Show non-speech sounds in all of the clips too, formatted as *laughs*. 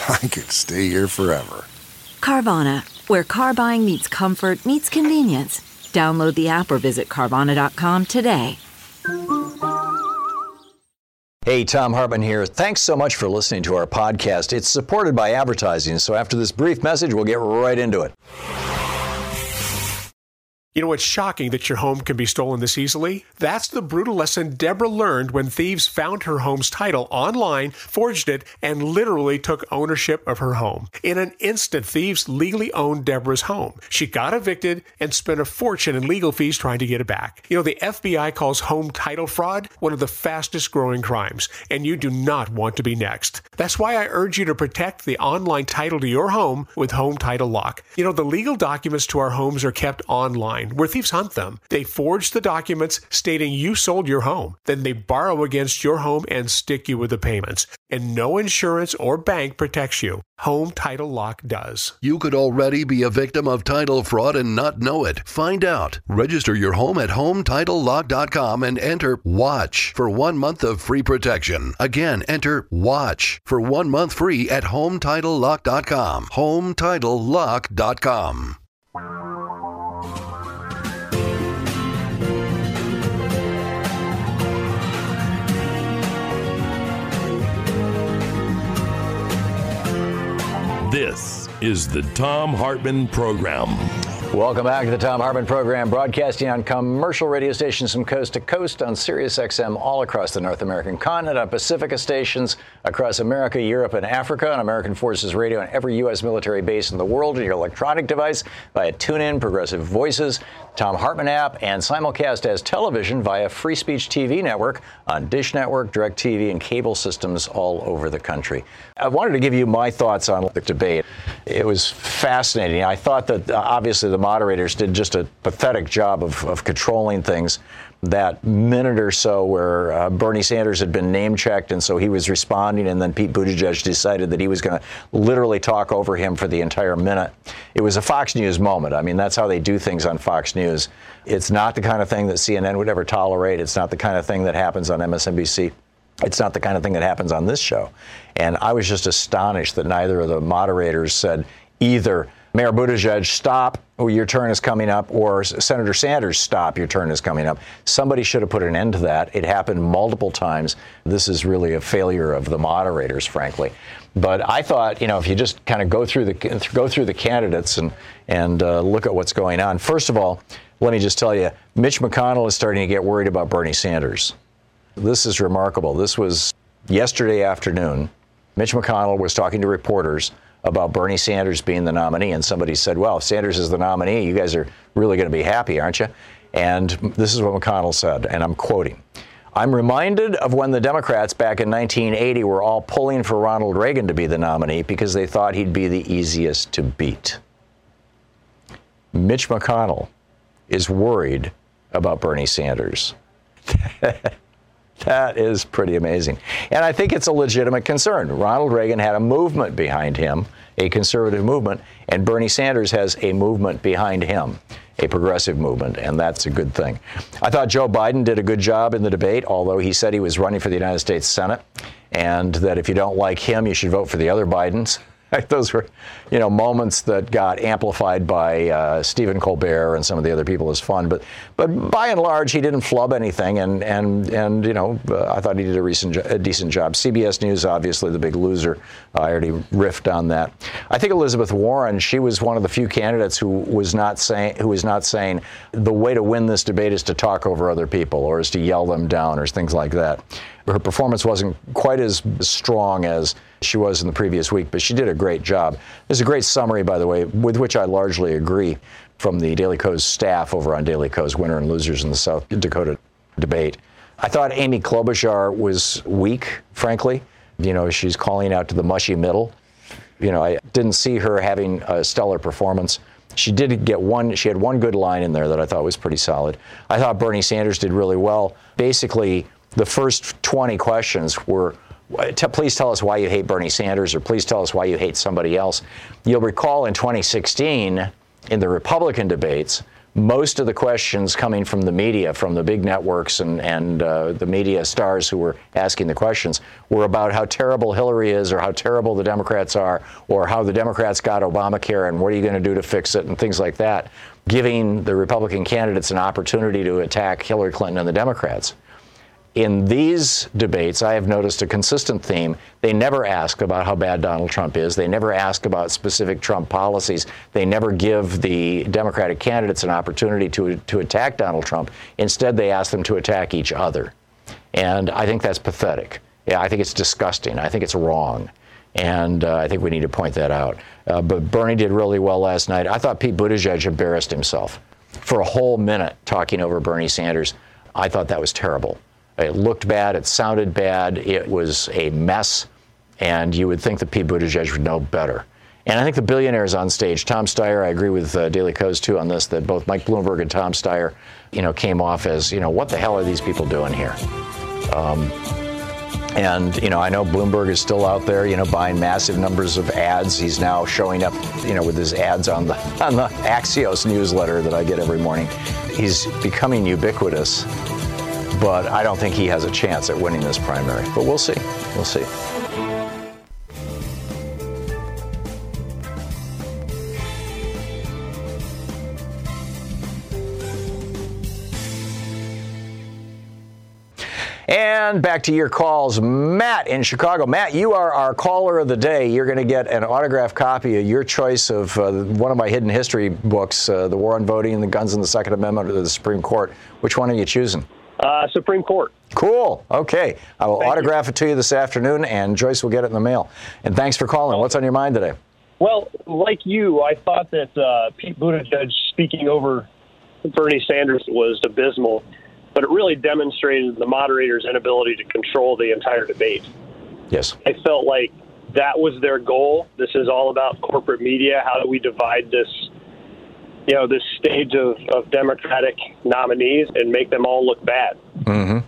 *laughs* I could stay here forever. Carvana, where car buying meets comfort, meets convenience. Download the app or visit Carvana.com today. Hey, Thom Hartmann here. Thanks so much for listening to our podcast. It's supported by advertising, so after this brief message, we'll get right into it. You know, it's shocking that your home can be stolen this easily. That's the brutal lesson Deborah learned when thieves found her home's title online, forged it, and literally took ownership of her home. In an instant, thieves legally owned Deborah's home. She got evicted and spent a fortune in legal fees trying to get it back. You know, the FBI calls home title fraud one of the fastest growing crimes, and you do not want to be next. That's why I urge you to protect the online title to your home with Home Title Lock. You know, the legal documents to our homes are kept online where thieves hunt them. They forge the documents stating you sold your home. Then they borrow against your home and stick you with the payments. And no insurance or bank protects you. Home Title Lock does. You could already be a victim of title fraud and not know it. Find out. Register your home at HometitleLock.com and enter WATCH for one month of free protection. Again, enter WATCH for one month free at HometitleLock.com. HometitleLock.com. This is the Thom Hartmann Program. Welcome back to the Thom Hartmann Program, broadcasting on commercial radio stations from coast to coast on Sirius XM all across the North American continent, on Pacifica stations across America, Europe, and Africa, on American Forces Radio, on every U.S. military base in the world, on your electronic device, via TuneIn, Progressive Voices, Thom Hartmann app, and simulcast as television via Free Speech TV network on Dish Network, DirecTV, and cable systems all over the country. I wanted to give you my thoughts on the debate. It was fascinating. I thought that uh, obviously the moderators did just a pathetic job of, of controlling things. That minute or so where uh, Bernie Sanders had been name checked, and so he was responding, and then Pete Buttigieg decided that he was going to literally talk over him for the entire minute. It was a Fox News moment. I mean, that's how they do things on Fox News. It's not the kind of thing that CNN would ever tolerate. It's not the kind of thing that happens on MSNBC. It's not the kind of thing that happens on this show. And I was just astonished that neither of the moderators said either Mayor Buttigieg, stop, your turn is coming up, or Senator Sanders, stop, your turn is coming up. Somebody should have put an end to that. It happened multiple times. This is really a failure of the moderators, frankly. But I thought, you know, if you just kind of go through the go through the candidates and and uh, look at what's going on. First of all, let me just tell you, Mitch McConnell is starting to get worried about Bernie Sanders. This is remarkable. This was yesterday afternoon. Mitch McConnell was talking to reporters about Bernie Sanders being the nominee, and somebody said, Well, if Sanders is the nominee, you guys are really going to be happy, aren't you? And this is what McConnell said, and I'm quoting. I'm reminded of when the Democrats back in 1980 were all pulling for Ronald Reagan to be the nominee because they thought he'd be the easiest to beat. Mitch McConnell is worried about Bernie Sanders. *laughs* That is pretty amazing. And I think it's a legitimate concern. Ronald Reagan had a movement behind him, a conservative movement, and Bernie Sanders has a movement behind him, a progressive movement, and that's a good thing. I thought Joe Biden did a good job in the debate, although he said he was running for the United States Senate, and that if you don't like him, you should vote for the other Bidens. *laughs* those were, you know, moments that got amplified by uh, Stephen Colbert and some of the other people as fun. But, but by and large, he didn't flub anything, and and and you know, uh, I thought he did a, recent, a decent job. CBS News, obviously, the big loser. I already riffed on that. I think Elizabeth Warren, she was one of the few candidates who was not saying who was not saying the way to win this debate is to talk over other people or is to yell them down or things like that her performance wasn't quite as strong as she was in the previous week, but she did a great job. There's a great summary, by the way, with which I largely agree from the Daily Kos staff over on Daily Kos winner and losers in the South Dakota debate. I thought Amy Klobuchar was weak, frankly. You know, she's calling out to the mushy middle. You know, I didn't see her having a stellar performance. She did get one, she had one good line in there that I thought was pretty solid. I thought Bernie Sanders did really well. Basically, the first 20 questions were please tell us why you hate Bernie Sanders or please tell us why you hate somebody else. You'll recall in 2016 in the Republican debates, most of the questions coming from the media, from the big networks and, and uh, the media stars who were asking the questions, were about how terrible Hillary is or how terrible the Democrats are or how the Democrats got Obamacare and what are you going to do to fix it and things like that, giving the Republican candidates an opportunity to attack Hillary Clinton and the Democrats in these debates, I have noticed a consistent theme. They never ask about how bad Donald Trump is. They never ask about specific Trump policies. They never give the Democratic candidates an opportunity to, to attack Donald Trump. Instead, they ask them to attack each other. And I think that's pathetic. Yeah, I think it's disgusting. I think it's wrong. And uh, I think we need to point that out. Uh, but Bernie did really well last night. I thought Pete Buttigieg embarrassed himself for a whole minute talking over Bernie Sanders. I thought that was terrible. It looked bad. It sounded bad. It was a mess. And you would think that Pete Buttigieg would know better. And I think the billionaires on stage, Tom Steyer, I agree with uh, Daily Kos too on this, that both Mike Bloomberg and Tom Steyer, you know, came off as, you know, what the hell are these people doing here? Um, and you know, I know Bloomberg is still out there, you know, buying massive numbers of ads. He's now showing up, you know, with his ads on the *laughs* on the Axios newsletter that I get every morning. He's becoming ubiquitous but I don't think he has a chance at winning this primary. But we'll see. We'll see. And back to your calls. Matt in Chicago. Matt, you are our caller of the day. You're going to get an autographed copy of your choice of uh, one of my hidden history books, uh, The War on Voting the Guns and the Second Amendment of the Supreme Court. Which one are you choosing? Uh, Supreme Court. Cool. Okay. I will Thank autograph you. it to you this afternoon, and Joyce will get it in the mail. And thanks for calling. What's on your mind today? Well, like you, I thought that uh, Pete Buttigieg speaking over Bernie Sanders was abysmal, but it really demonstrated the moderator's inability to control the entire debate. Yes. I felt like that was their goal. This is all about corporate media. How do we divide this you know, this stage of, of Democratic nominees and make them all look bad. Mm-hmm.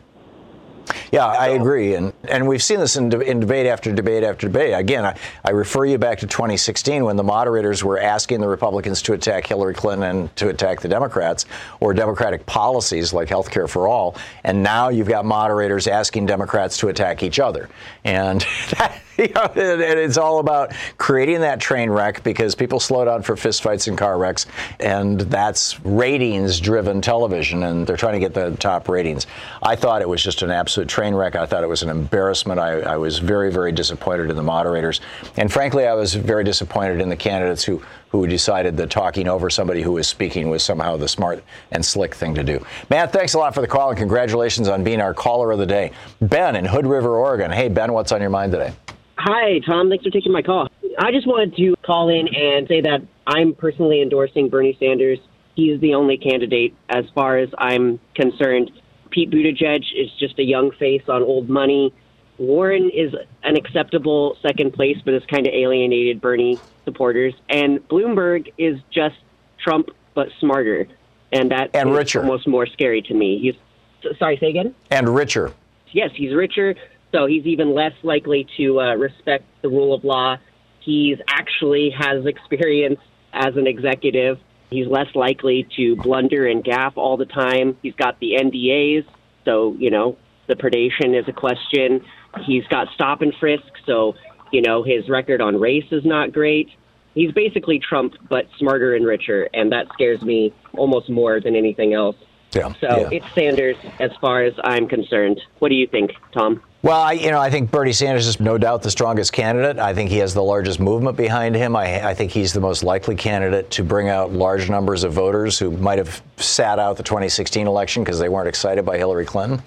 Yeah, I agree, and and we've seen this in, de- in debate after debate after debate. Again, I, I refer you back to 2016 when the moderators were asking the Republicans to attack Hillary Clinton and to attack the Democrats or Democratic policies like health care for all, and now you've got moderators asking Democrats to attack each other, and *laughs* that, *laughs* you know, it's all about creating that train wreck because people slow down for fistfights and car wrecks, and that's ratings-driven television, and they're trying to get the top ratings. I thought it was just an absolute train wreck. I thought it was an embarrassment. I, I was very, very disappointed in the moderators, and frankly, I was very disappointed in the candidates who who decided that talking over somebody who was speaking was somehow the smart and slick thing to do. Matt, thanks a lot for the call and congratulations on being our caller of the day. Ben in Hood River, Oregon. Hey, Ben, what's on your mind today? Hi, Thom. Thanks for taking my call. I just wanted to call in and say that I'm personally endorsing Bernie Sanders. He's the only candidate as far as I'm concerned. Pete Buttigieg is just a young face on old money. Warren is an acceptable second place, but has kind of alienated Bernie supporters. And Bloomberg is just Trump, but smarter. And that and richer. almost more scary to me. He's sorry, say again. And richer. Yes, he's richer, so he's even less likely to uh, respect the rule of law. He's actually has experience as an executive. He's less likely to blunder and gaffe all the time. He's got the NDAs, so you know the predation is a question. He's got stop and frisk, so You know, his record on race is not great. He's basically Trump, but smarter and richer, and that scares me almost more than anything else. Yeah. So yeah. it's Sanders as far as I'm concerned. What do you think, Thom? Well, I, you know, I think Bernie Sanders is no doubt the strongest candidate. I think he has the largest movement behind him. I, I, think he's the most likely candidate to bring out large numbers of voters who might have sat out the 2016 election because they weren't excited by Hillary Clinton.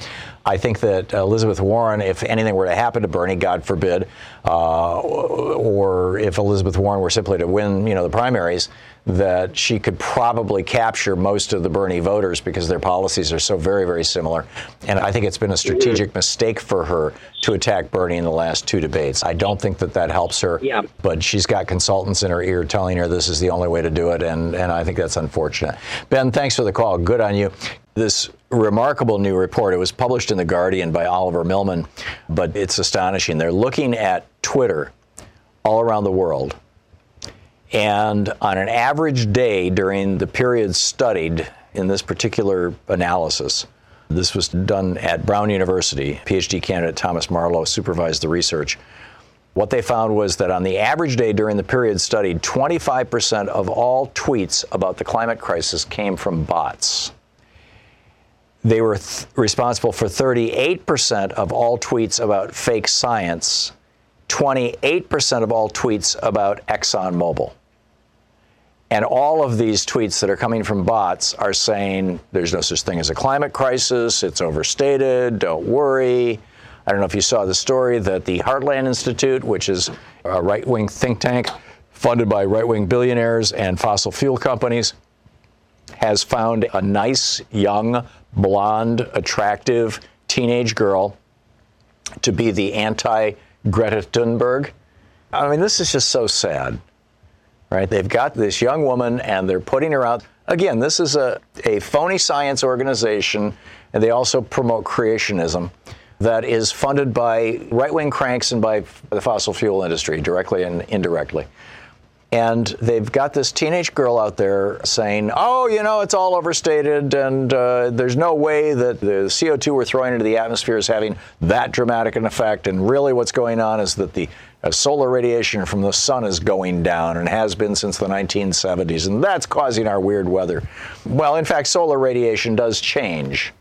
I think that Elizabeth Warren, if anything were to happen to Bernie, God forbid, uh, or if Elizabeth Warren were simply to win, you know, the primaries, that she could probably capture most of the Bernie voters because their policies are so very, very similar. And I think it's been a strategic mistake for her to attack Bernie in the last two debates. I don't think that that helps her. Yeah. But she's got consultants in her ear telling her this is the only way to do it, and, and I think that's unfortunate. Ben, thanks for the call. Good on you. This remarkable new report, it was published in The Guardian by Oliver Milman, but it's astonishing. They're looking at Twitter all around the world and on an average day during the period studied in this particular analysis, this was done at Brown University. PhD candidate Thomas Marlow supervised the research. What they found was that on the average day during the period studied, 25% of all tweets about the climate crisis came from bots. They were th- responsible for 38% of all tweets about fake science 28% of all tweets about ExxonMobil. And all of these tweets that are coming from bots are saying there's no such thing as a climate crisis, it's overstated, don't worry. I don't know if you saw the story that the Heartland Institute, which is a right wing think tank funded by right wing billionaires and fossil fuel companies, has found a nice, young, blonde, attractive teenage girl to be the anti Greta Thunberg. I mean, this is just so sad, right? They've got this young woman and they're putting her out. Again, this is a, a phony science organization, and they also promote creationism that is funded by right wing cranks and by the fossil fuel industry, directly and indirectly. And they've got this teenage girl out there saying, oh, you know, it's all overstated, and uh, there's no way that the CO2 we're throwing into the atmosphere is having that dramatic an effect. And really, what's going on is that the uh, solar radiation from the sun is going down and has been since the 1970s, and that's causing our weird weather. Well, in fact, solar radiation does change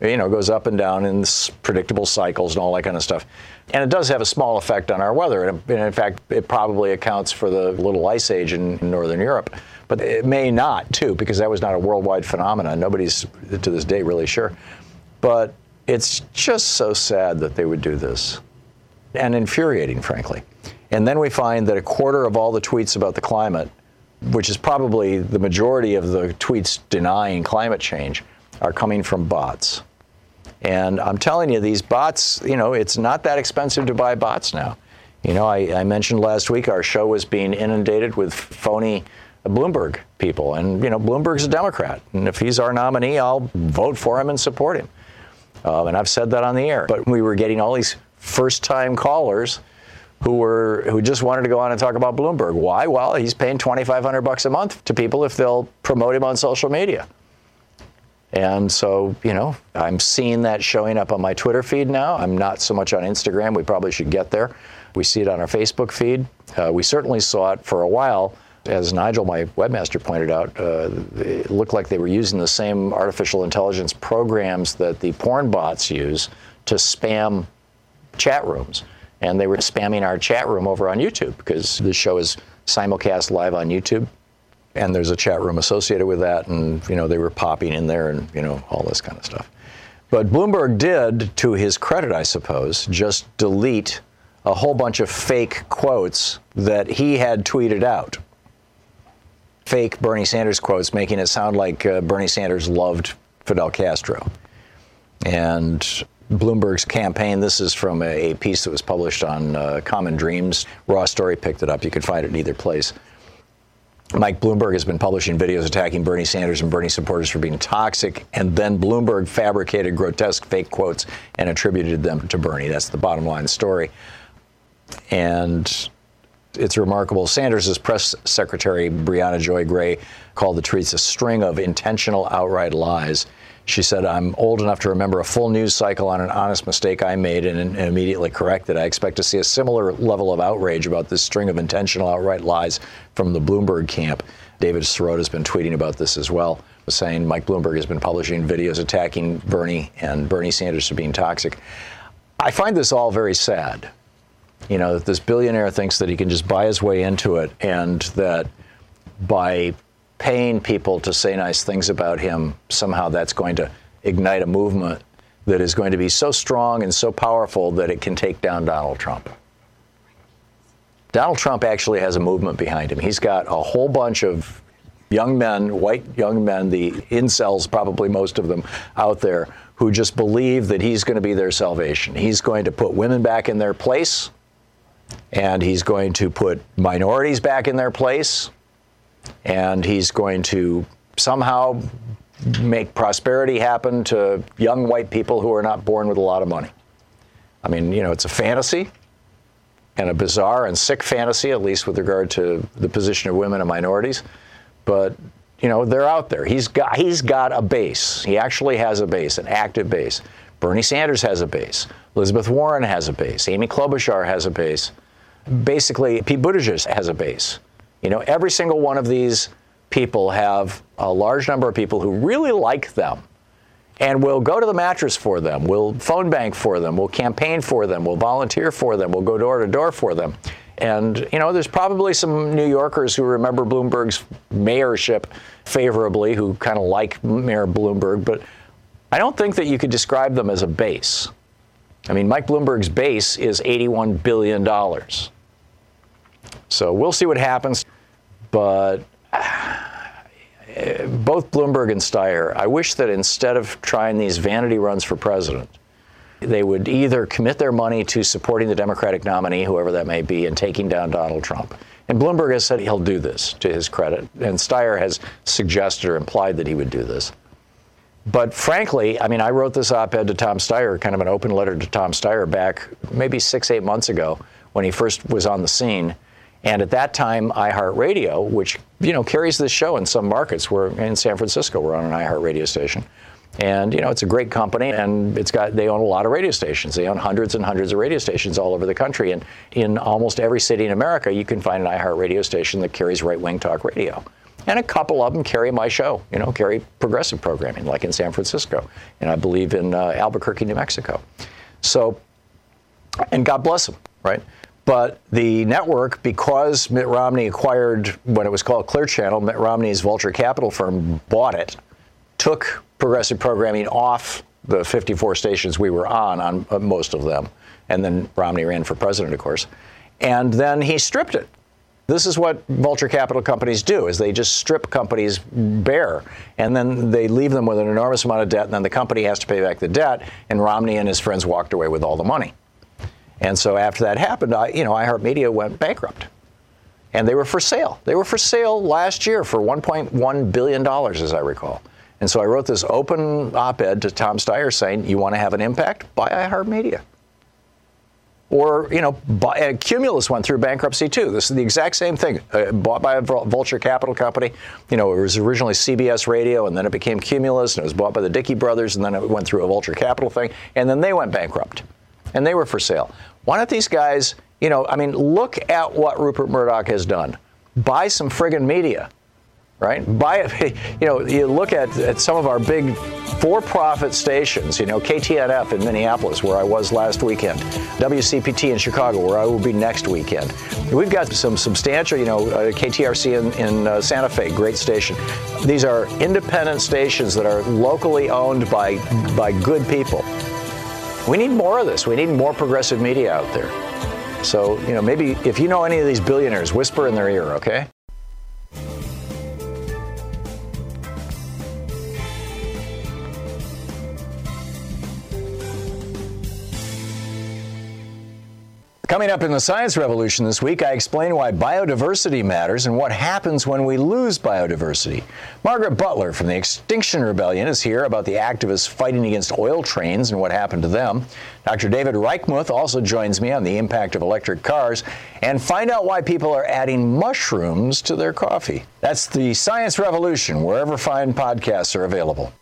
you know, goes up and down in predictable cycles and all that kind of stuff. And it does have a small effect on our weather. And in fact, it probably accounts for the little ice age in Northern Europe. But it may not, too, because that was not a worldwide phenomenon. Nobody's, to this day, really sure. But it's just so sad that they would do this and infuriating, frankly. And then we find that a quarter of all the tweets about the climate, which is probably the majority of the tweets denying climate change, are coming from bots. And I'm telling you, these bots, you know, it's not that expensive to buy bots now. You know, I, I mentioned last week our show was being inundated with phony Bloomberg people. And, you know, Bloomberg's a Democrat. And if he's our nominee, I'll vote for him and support him. Um, and I've said that on the air. But we were getting all these first time callers who were who just wanted to go on and talk about Bloomberg. Why? Well, he's paying 2500 bucks a month to people if they'll promote him on social media. And so, you know, I'm seeing that showing up on my Twitter feed now. I'm not so much on Instagram. We probably should get there. We see it on our Facebook feed. Uh, we certainly saw it for a while. As Nigel, my webmaster, pointed out, uh, it looked like they were using the same artificial intelligence programs that the porn bots use to spam chat rooms. And they were spamming our chat room over on YouTube because the show is simulcast live on YouTube and there's a chat room associated with that, and you know they were popping in there, and you know all this kind of stuff. But Bloomberg did, to his credit, I suppose, just delete a whole bunch of fake quotes that he had tweeted out. Fake Bernie Sanders quotes, making it sound like uh, Bernie Sanders loved Fidel Castro. And Bloomberg's campaign, this is from a, a piece that was published on uh, Common Dreams. Raw Story picked it up. You can find it in either place. Mike Bloomberg has been publishing videos attacking Bernie Sanders and Bernie supporters for being toxic, and then Bloomberg fabricated grotesque fake quotes and attributed them to Bernie. That's the bottom line story. And It's remarkable. Sanders' press secretary, Briahna Joy Gray, called the tweets a string of intentional outright lies. She said, I'm old enough to remember a full news cycle on an honest mistake I made and, and immediately corrected. I expect to see a similar level of outrage about this string of intentional outright lies from the Bloomberg camp. David Sirota has been tweeting about this as well, saying Mike Bloomberg has been publishing videos attacking Bernie and Bernie Sanders for being toxic. I find this all very sad. You know, that this billionaire thinks that he can just buy his way into it and that by paying people to say nice things about him, somehow that's going to ignite a movement that is going to be so strong and so powerful that it can take down Donald Trump. Donald Trump actually has a movement behind him. He's got a whole bunch of young men, white young men, the incels, probably most of them out there, who just believe that he's going to be their salvation. He's going to put women back in their place, and he's going to put minorities back in their place and he's going to somehow make prosperity happen to young white people who are not born with a lot of money. I mean, you know, it's a fantasy and a bizarre and sick fantasy, at least with regard to the position of women and minorities. But you know, they're out there. He's got he's got a base. He actually has a base, an active base. Bernie Sanders has a base. Elizabeth Warren has a base. Amy Klobuchar has a base. Basically, Pete Buttigieg has a base. You know, every single one of these people have a large number of people who really like them and we'll go to the mattress for them, we'll phone bank for them, we'll campaign for them, we'll volunteer for them, we'll go door to door for them. And, you know, there's probably some New Yorkers who remember Bloomberg's mayorship favorably, who kind of like Mayor Bloomberg, but I don't think that you could describe them as a base. I mean, Mike Bloomberg's base is $81 billion. So we'll see what happens. But both Bloomberg and Steyer, I wish that instead of trying these vanity runs for president, they would either commit their money to supporting the Democratic nominee, whoever that may be, and taking down Donald Trump. And Bloomberg has said he'll do this to his credit, and Steyer has suggested or implied that he would do this. But frankly, I mean, I wrote this op ed to Tom Steyer, kind of an open letter to Tom Steyer back maybe six, eight months ago when he first was on the scene. And at that time, iHeartRadio, which you know carries this show in some markets, we're in San Francisco, we're on an iHeartRadio station. And you know it's a great company, and it's got they own a lot of radio stations. They own hundreds and hundreds of radio stations all over the country, and in almost every city in America, you can find an iHeartRadio station that carries right-wing talk radio. And a couple of them carry my show, you know, carry progressive programming, like in San Francisco, and I believe in uh, Albuquerque, New Mexico. So, and God bless them, right? But the network, because Mitt Romney acquired what it was called Clear Channel, Mitt Romney's Vulture Capital firm bought it, took progressive programming off the 54 stations we were on, on uh, most of them. And then Romney ran for president, of course. And then he stripped it. This is what vulture capital companies do is they just strip companies bare and then they leave them with an enormous amount of debt and then the company has to pay back the debt and Romney and his friends walked away with all the money. And so after that happened, I, you know, iHeartMedia went bankrupt. And they were for sale. They were for sale last year for $1.1 billion, as I recall. And so I wrote this open op ed to Tom Steyer saying, You want to have an impact? Buy iHeartMedia. Or, you know, buy, uh, Cumulus went through bankruptcy too. This is the exact same thing. Uh, bought by a Vulture Capital Company. You know, it was originally CBS Radio, and then it became Cumulus, and it was bought by the Dickey brothers, and then it went through a Vulture Capital thing, and then they went bankrupt. And they were for sale. Why don't these guys, you know, I mean, look at what Rupert Murdoch has done. Buy some friggin' media, right? Buy it. *laughs* You know, you look at, at some of our big for-profit stations. You know, KTNF in Minneapolis, where I was last weekend, WCPT in Chicago, where I will be next weekend. We've got some substantial, you know, uh, KTRC in, in uh, Santa Fe, great station. These are independent stations that are locally owned by by good people. We need more of this. We need more progressive media out there. So, you know, maybe if you know any of these billionaires, whisper in their ear, okay? Coming up in the science revolution this week, I explain why biodiversity matters and what happens when we lose biodiversity. Margaret Butler from the Extinction Rebellion is here about the activists fighting against oil trains and what happened to them. Dr. David Reichmuth also joins me on the impact of electric cars and find out why people are adding mushrooms to their coffee. That's the science revolution, wherever fine podcasts are available.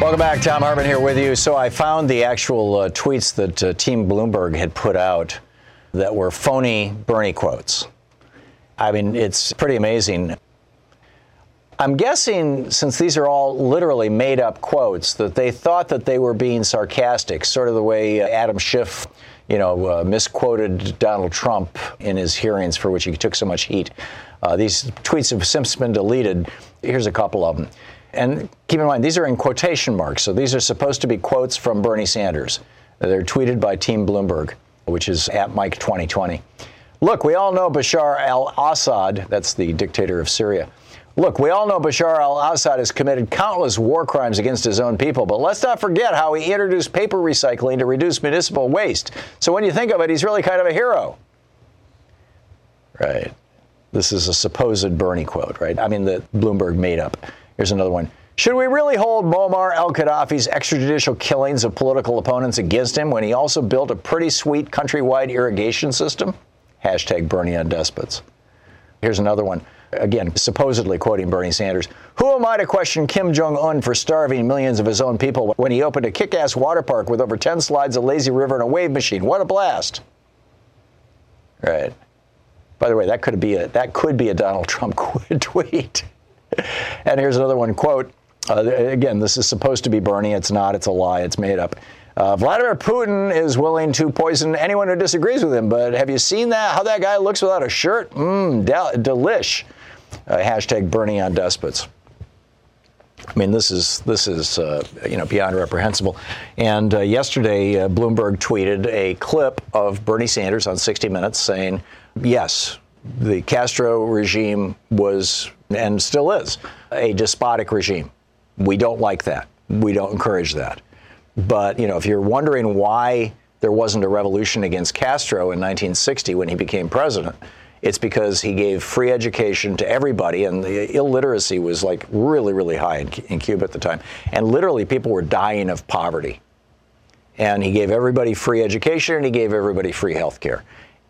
Welcome back. Thom Hartmann here with you. So I found the actual uh, tweets that uh, Team Bloomberg had put out that were phony Bernie quotes. I mean, it's pretty amazing. I'm guessing, since these are all literally made up quotes, that they thought that they were being sarcastic, sort of the way uh, Adam Schiff, you know, uh, misquoted Donald Trump in his hearings for which he took so much heat. Uh, these tweets have since been deleted. Here's a couple of them. And keep in mind, these are in quotation marks, so these are supposed to be quotes from Bernie Sanders. They're tweeted by Team Bloomberg, which is at Mike 2020. Look, we all know Bashar al Assad, that's the dictator of Syria. Look, we all know Bashar al Assad has committed countless war crimes against his own people, but let's not forget how he introduced paper recycling to reduce municipal waste. So when you think of it, he's really kind of a hero. Right. This is a supposed Bernie quote, right? I mean, that Bloomberg made up. Here's another one. Should we really hold Muammar al Gaddafi's extrajudicial killings of political opponents against him when he also built a pretty sweet countrywide irrigation system? Hashtag Bernie on despots. Here's another one. Again, supposedly quoting Bernie Sanders. Who am I to question Kim Jong un for starving millions of his own people when he opened a kick ass water park with over 10 slides, a lazy river, and a wave machine? What a blast. Right. By the way, that could be a, that could be a Donald Trump *laughs* tweet *laughs* and here's another one quote. Uh, again, this is supposed to be Bernie. It's not. It's a lie. It's made up. Uh, Vladimir Putin is willing to poison anyone who disagrees with him, but have you seen that? How that guy looks without a shirt? Mmm, del- delish. Uh, hashtag Bernie on despots. I mean, this is this is uh, you know beyond reprehensible. And uh, yesterday, uh, Bloomberg tweeted a clip of Bernie Sanders on 60 Minutes saying, "Yes, the Castro regime was and still is a despotic regime. We don't like that. We don't encourage that. But, you know, if you're wondering why there wasn't a revolution against Castro in 1960 when he became president, it's because he gave free education to everybody, and the illiteracy was like really, really high in, in Cuba at the time. And literally, people were dying of poverty. And he gave everybody free education and he gave everybody free health care.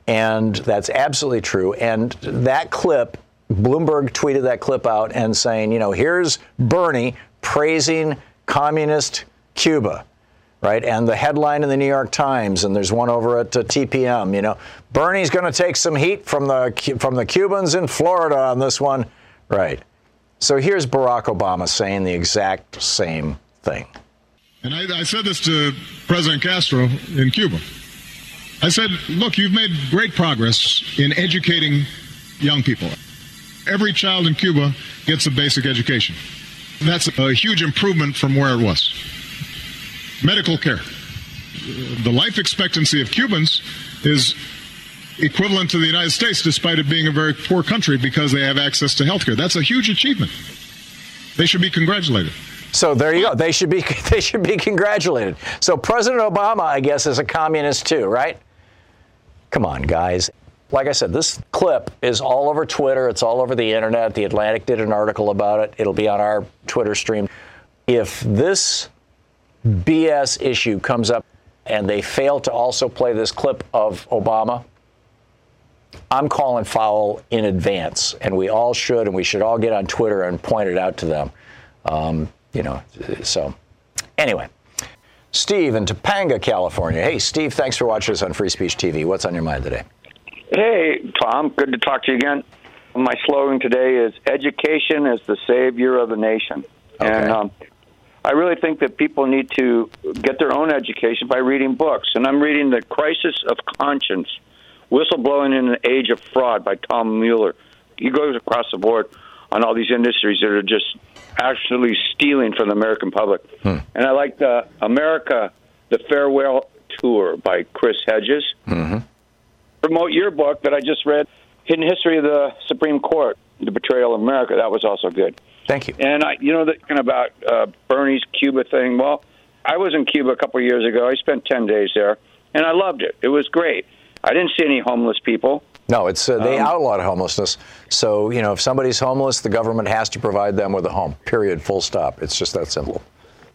And that's absolutely true. And that clip, Bloomberg tweeted that clip out and saying, you know, here's Bernie praising communist Cuba right? And the headline in the New York Times, and there's one over at uh, TPM. You know, Bernie's going to take some heat from the from the Cubans in Florida on this one, right? So here's Barack Obama saying the exact same thing. And I, I said this to President Castro in Cuba. I said, look, you've made great progress in educating young people. Every child in Cuba gets a basic education. That's a huge improvement from where it was. Medical care. The life expectancy of Cubans is equivalent to the United States, despite it being a very poor country, because they have access to health care. That's a huge achievement. They should be congratulated. So there you go. They should be *laughs* they should be congratulated. So President Obama, I guess, is a communist too, right? Come on, guys. Like I said, this clip is all over Twitter. It's all over the internet. The Atlantic did an article about it. It'll be on our Twitter stream. If this BS issue comes up and they fail to also play this clip of Obama, I'm calling foul in advance, and we all should, and we should all get on Twitter and point it out to them. Um, you know, so anyway. Steve in Topanga, California. Hey, Steve, thanks for watching us on Free Speech TV. What's on your mind today? Hey, Thom. Good to talk to you again. My slogan today is Education is the savior of the nation. Okay. And um, I really think that people need to get their own education by reading books. And I'm reading The Crisis of Conscience Whistleblowing in an Age of Fraud by Tom Mueller. He goes across the board on all these industries that are just actually stealing from the American public. Hmm. And I like the America, the Farewell Tour by Chris Hedges. Mm-hmm. Promote your book that I just read, Hidden History of the Supreme Court, The Betrayal of America. That was also good. Thank you. And I, you know, the kind about uh, Bernie's Cuba thing. Well, I was in Cuba a couple of years ago. I spent 10 days there, and I loved it. It was great. I didn't see any homeless people. No, it's uh, they Um, outlawed homelessness. So you know, if somebody's homeless, the government has to provide them with a home. Period. Full stop. It's just that simple.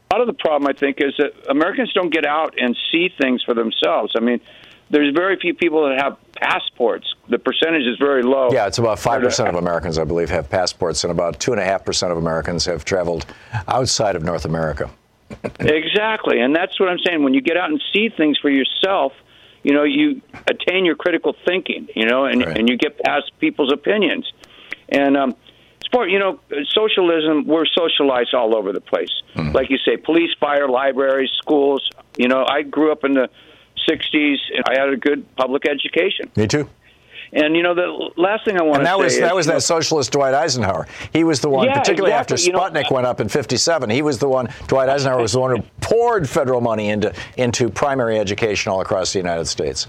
Part of the problem, I think, is that Americans don't get out and see things for themselves. I mean, there's very few people that have passports. The percentage is very low. Yeah, it's about five percent of Americans, I believe, have passports, and about two and a half percent of Americans have traveled outside of North America. Exactly, and that's what I'm saying. When you get out and see things for yourself, you know, you attain your critical thinking, you know, and and you get past people's opinions. And um, sport, you know, socialism. We're socialized all over the place. Like you say, police, fire, libraries, schools. You know, I grew up in the '60s, and I had a good public education. Me too. And you know, the last thing I want And to that say was is, that was you know, that socialist Dwight Eisenhower. He was the one, Yeah, particularly exactly. after You know, Sputnik went up in '57. He was the one. Dwight Eisenhower was the one who poured federal money into into primary education all across the United States.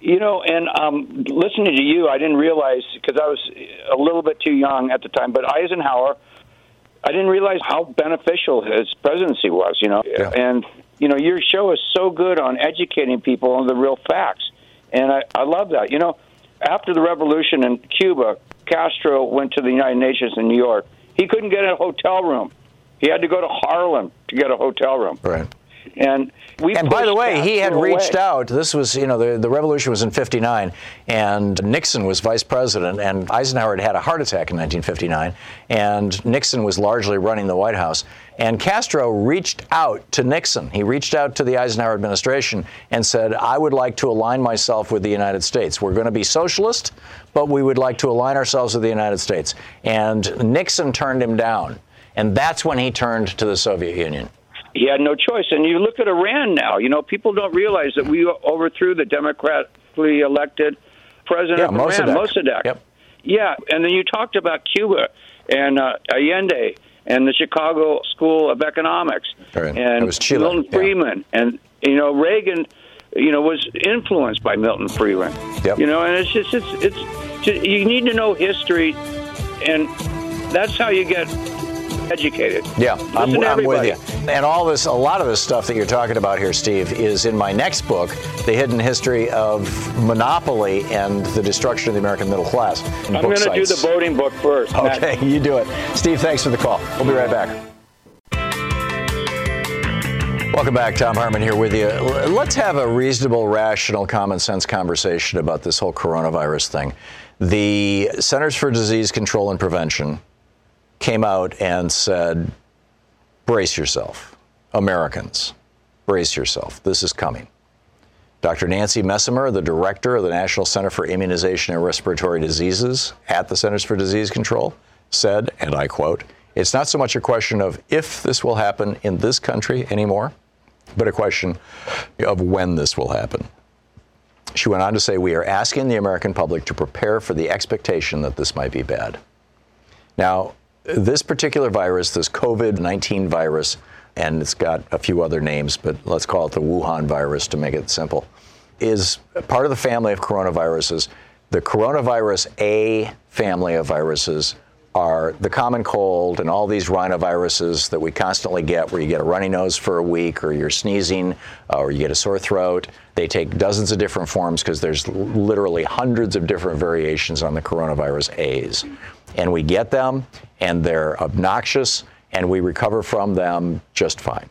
You know, and um, listening to you, I didn't realize because I was a little bit too young at the time. But Eisenhower, I didn't realize how beneficial his presidency was. You know, and you know, your show is so good on educating people on the real facts, and I, I love that. You know, after the revolution in Cuba, Castro went to the United Nations in New York. He couldn't get a hotel room. He had to go to Harlem to get a hotel room. Right. And we and by the way, he had reached out. This was, you know, the, the revolution was in 59, and Nixon was vice president, and Eisenhower had had a heart attack in 1959, and Nixon was largely running the White House. And Castro reached out to Nixon. He reached out to the Eisenhower administration and said, I would like to align myself with the United States. We're going to be socialist, but we would like to align ourselves with the United States. And Nixon turned him down. And that's when he turned to the Soviet Union. He had no choice. And you look at Iran now. You know, people don't realize that we overthrew the democratically elected president Yeah, of Iran, Mossadegh. Mossadegh. Yeah, and then you talked about Cuba and uh, Allende and the Chicago School of Economics Right. and It was Chile, Milton yeah. Friedman and you know Reagan. You know, was influenced by Milton Friedman. Yep. You know, and it's just it's it's just, you need to know history, and that's how you get educated. Yeah, Listen I'm, I'm with you. And all this, a lot of this stuff that you're talking about here, Steve, is in my next book, The Hidden History of Monopoly and the Destruction of the American Middle Class. I'm going to do the voting book first. Matt. Okay, you do it. Steve, thanks for the call. We'll be right back. Welcome back. Thom Hartmann here with you. Let's have a reasonable, rational, common sense conversation about this whole coronavirus thing. The Centers for Disease Control and Prevention came out and said, brace yourself. Americans, brace yourself. This is coming. Dr. Nancy Messonnier, the director of the National Center for Immunization and Respiratory Diseases at the Centers for Disease Control, said, and I quote, it's not so much a question of if this will happen in this country anymore, but a question of when this will happen. She went on to say, We are asking the American public to prepare for the expectation that this might be bad. Now, this particular virus, this COVID 19 virus, and it's got a few other names, but let's call it the Wuhan virus to make it simple, is part of the family of coronaviruses. The coronavirus A family of viruses are the common cold and all these rhinoviruses that we constantly get, where you get a runny nose for a week, or you're sneezing, uh, or you get a sore throat. They take dozens of different forms because there's literally hundreds of different variations on the coronavirus A's. And we get them, and they're obnoxious, and we recover from them just fine.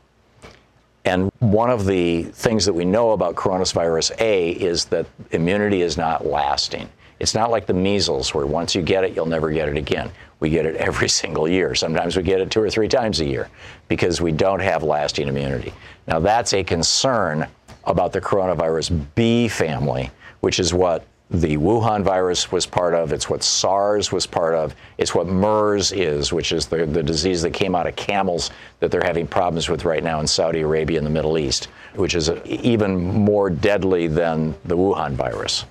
And one of the things that we know about coronavirus A is that immunity is not lasting. It's not like the measles, where once you get it, you'll never get it again. We get it every *laughs* single year. Sometimes we get it two or three times a year because we don't have lasting immunity. Now, that's a concern about the coronavirus B family, which is what the Wuhan virus was part of. It's what SARS was part of. It's what MERS is, which is the, the disease that came out of camels that they're having problems with right now in Saudi Arabia and the Middle East, which is a, even more deadly than the Wuhan virus.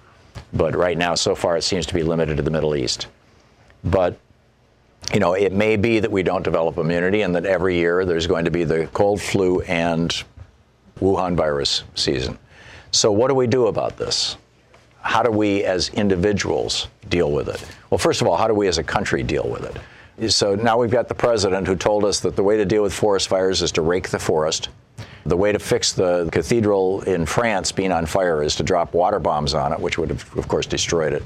But right now, so far, it seems to be limited to the Middle East. But you know, it may be that we don't develop immunity and that every year there's going to be the cold flu and Wuhan virus season. So, what do we do about this? How do we as individuals deal with it? Well, first of all, how do we as a country deal with it? So now we've got the president who told us that the way to deal with forest fires is to rake the forest. The way to fix the cathedral in France being on fire is to drop water bombs on it, which would have, of course, destroyed it.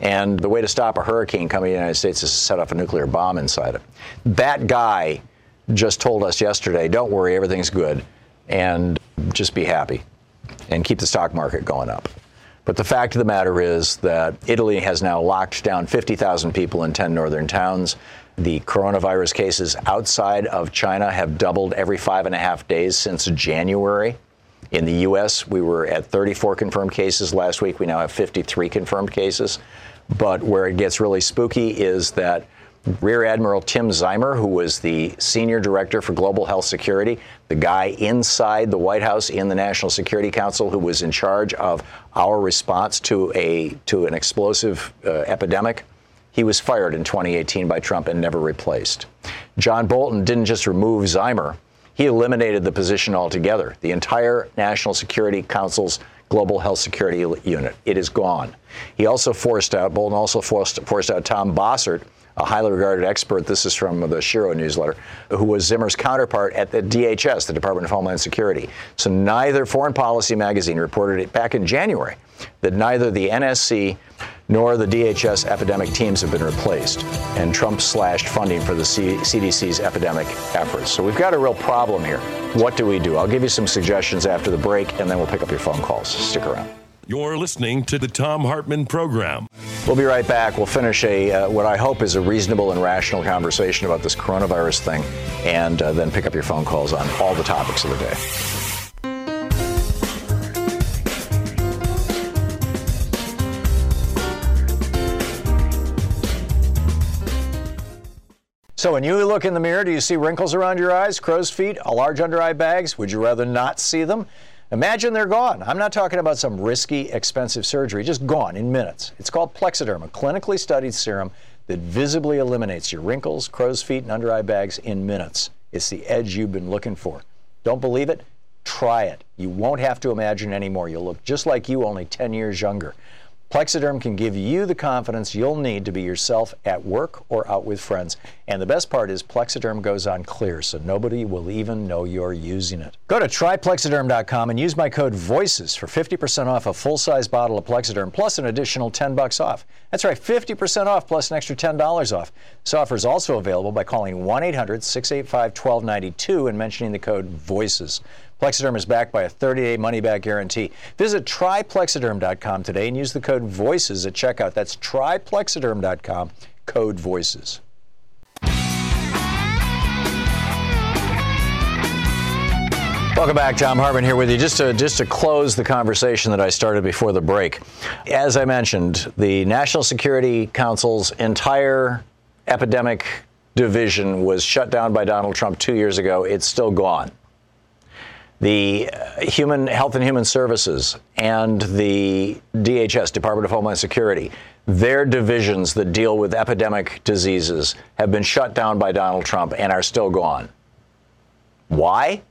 And the way to stop a hurricane coming to the United States is to set off a nuclear bomb inside it. That guy just told us yesterday don't worry, everything's good, and just be happy and keep the stock market going up. But the fact of the matter is that Italy has now locked down 50,000 people in 10 northern towns. The coronavirus cases outside of China have doubled every five and a half days since January. In the U.S., we were at 34 confirmed cases last week. We now have 53 confirmed cases. But where it gets really spooky is that Rear Admiral Tim Ziemer, who was the senior director for global health security, the guy inside the White House in the National Security Council who was in charge of our response to a to an explosive uh, epidemic, he was fired in 2018 by Trump and never replaced. John Bolton didn't just remove Ziemer, he eliminated the position altogether. The entire National Security Council's Global Health Security Unit. It is gone. He also forced out, Bolton also forced, forced out Tom Bossert, a highly regarded expert, this is from the Shiro newsletter, who was Ziemer's counterpart at the DHS, the Department of Homeland Security. So neither Foreign Policy magazine reported it back in January that neither the NSC nor the DHS epidemic teams have been replaced. And Trump slashed funding for the C- CDC's epidemic efforts. So we've got a real problem here. What do we do? I'll give you some suggestions after the break, and then we'll pick up your phone calls. Stick around. You're listening to the Thom Hartmann Program. We'll be right back. We'll finish a uh, what I hope is a reasonable and rational conversation about this coronavirus thing, and uh, then pick up your phone calls on all the topics of the day. So, when you look in the mirror, do you see wrinkles around your eyes, crow's feet, a large under eye bags? Would you rather not see them? Imagine they're gone. I'm not talking about some risky, expensive surgery, just gone in minutes. It's called Plexiderm, a clinically studied serum that visibly eliminates your wrinkles, crow's feet, and under eye bags in minutes. It's the edge you've been looking for. Don't believe it? Try it. You won't have to imagine anymore. You'll look just like you, only 10 years younger. Plexiderm can give you the confidence you'll need to be yourself at work or out with friends. And the best part is Plexiderm goes on clear, so nobody will even know you're using it. Go to tryplexiderm.com and use my code VOICES for 50% off a full-size bottle of Plexiderm plus an additional 10 bucks off. That's right, 50% off plus an extra $10 off. This offer is also available by calling 1-800-685-1292 and mentioning the code VOICES. Plexiderm is backed by a 30-day money-back guarantee. Visit tryplexiderm.com today and use the code VOICES at checkout. That's tryplexiderm.com, code VOICES. Welcome back, Thom Hartmann here with you. Just to just to close the conversation that I started before the break. As I mentioned, the National Security Council's entire epidemic division was shut down by Donald Trump 2 years ago. It's still gone the uh, Human Health and Human Services and the DHS, Department of Homeland Security, their divisions that deal with epidemic diseases have been shut down by Donald Trump and are still gone. Why?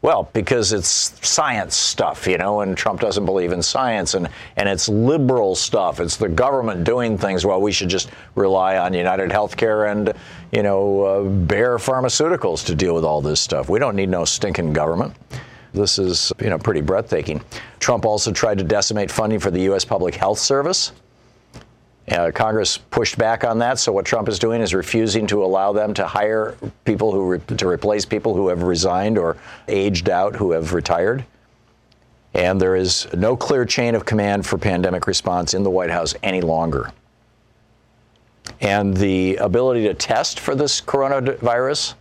Well, because it's science stuff, you know, and Trump doesn't believe in science, and, and it's liberal stuff. It's the government doing things. Well, we should just rely on United Healthcare and, you know, uh, Bayer Pharmaceuticals to deal with all this stuff. We don't need no stinking government. This is, you know, pretty breathtaking. Trump also tried to decimate funding for the U.S. Public Health Service. Uh, Congress pushed back on that. So what Trump is doing is refusing to allow them to hire people who re- to replace people who have resigned or aged out, who have retired. And there is no clear chain of command for pandemic response in the White House any longer. And the ability to test for this coronavirus,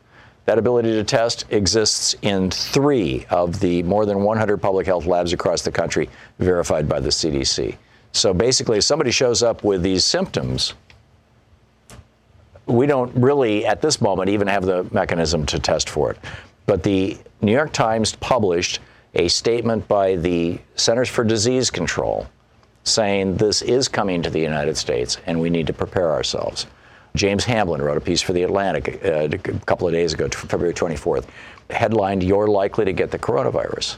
that ability to test exists in three of the more than 100 public health labs across the country verified by the CDC. So basically, if somebody shows up with these symptoms, we don't really, at this moment, even have the mechanism to test for it. But the New York Times published a statement by the Centers for Disease Control saying this is coming to the United States and we need to prepare ourselves. James Hamblin wrote a piece for The Atlantic uh, a couple of days ago, February 24th, headlined, You're Likely to Get the Coronavirus.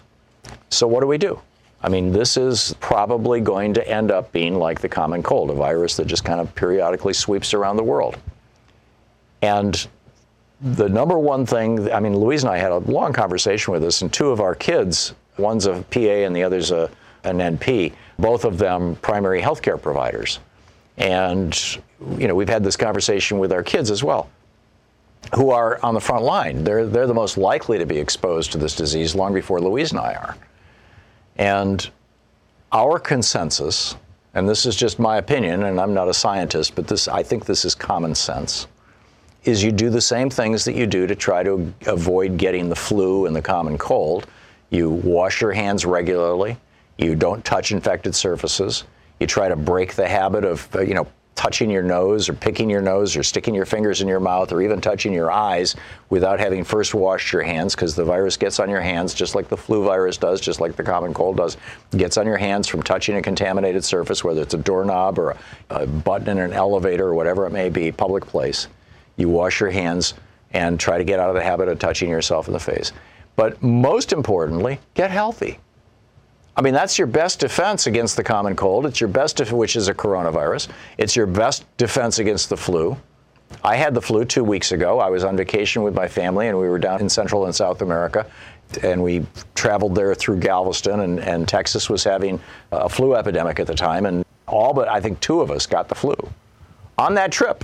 So, what do we do? I mean, this is probably going to end up being like the common cold, a virus that just kind of periodically sweeps around the world. And the number one thing, I mean, Louise and I had a long conversation with this, and two of our kids, one's a PA and the other's a, an NP, both of them primary healthcare providers. And, you know, we've had this conversation with our kids as well, who are on the front line. They're, they're the most likely to be exposed to this disease long before Louise and I are. And our consensus, and this is just my opinion, and I'm not a scientist, but this, I think this is common sense is you do the same things that you do to try to avoid getting the flu and the common cold. You wash your hands regularly. You don't touch infected surfaces. You try to break the habit of, you know, touching your nose or picking your nose or sticking your fingers in your mouth or even touching your eyes without having first washed your hands because the virus gets on your hands just like the flu virus does, just like the common cold does. It gets on your hands from touching a contaminated surface, whether it's a doorknob or a, a button in an elevator or whatever it may be, public place you wash your hands and try to get out of the habit of touching yourself in the face. But most importantly, get healthy. I mean, that's your best defense against the common cold. It's your best, def- which is a coronavirus. It's your best defense against the flu. I had the flu two weeks ago. I was on vacation with my family, and we were down in Central and South America. And we traveled there through Galveston, and, and Texas was having a flu epidemic at the time. And all but, I think, two of us got the flu on that trip.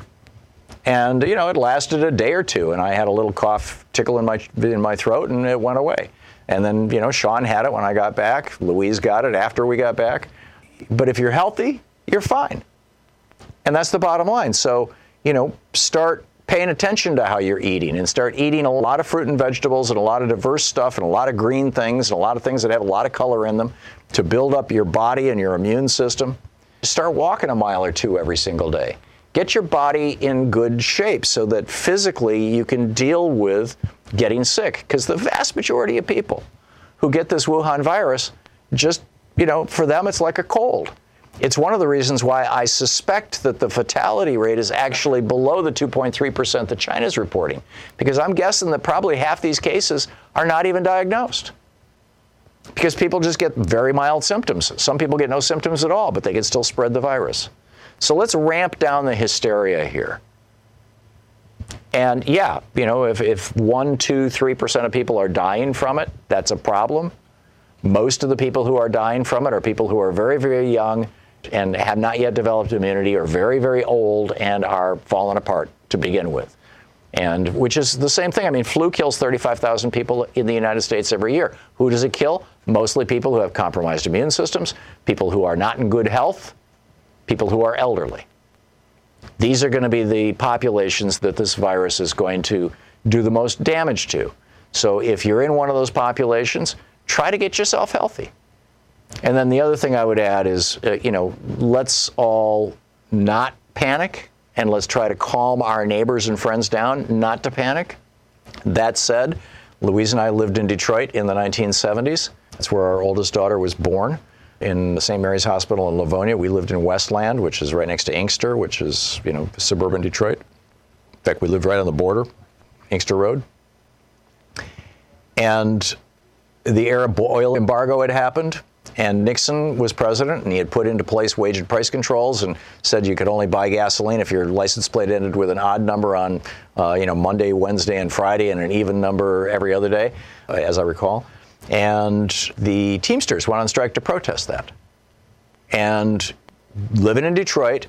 And you know, it lasted a day or two, and I had a little cough tickle in my in my throat, and it went away. And then you know, Sean had it when I got back. Louise got it after we got back. But if you're healthy, you're fine. And that's the bottom line. So you know, start paying attention to how you're eating and start eating a lot of fruit and vegetables and a lot of diverse stuff and a lot of green things and a lot of things that have a lot of color in them to build up your body and your immune system. Start walking a mile or two every single day get your body in good shape so that physically you can deal with getting sick. Because the vast majority of people who get this Wuhan virus, just, you know, for them it's like a cold. It's one of the reasons why I suspect that the fatality rate is actually below the 2.3% that China's reporting. Because I'm guessing that probably half these cases are not even diagnosed. Because people just get very mild symptoms. Some people get no symptoms at all, but they can still spread the virus. So let's ramp down the hysteria here. And yeah, you know, if, if 1, 2, 3% of people are dying from it, that's a problem. Most of the people who are dying from it are people who are very, very young and have not yet developed immunity or very, very old and are falling apart to begin with. And which is the same thing. I mean, flu kills 35,000 people in the United States every year. Who does it kill? Mostly people who have compromised immune systems, people who are not in good health, people who are elderly. These are going to be the populations that this virus is going to do the most damage to. So if you're in one of those populations, try to get yourself healthy. And then the other thing I would add is, uh, you know, let's all not panic and let's try to calm our neighbors and friends down not to panic. That said, Louise and I lived in Detroit in the 1970s. That's where our oldest daughter was born in the St. Mary's Hospital in Livonia. We lived in Westland, which is right next to Inkster, which is, you know, suburban Detroit. In fact, we lived right on the border, Inkster Road. And the Arab oil embargo had happened, and Nixon was president, and he had put into place wage and price controls and said you could only buy gasoline if your license plate ended with an odd number on, uh, you know, Monday, Wednesday, and Friday, and an even number every other day, uh, as I recall. And the Teamsters went on strike to protest that. And living in Detroit,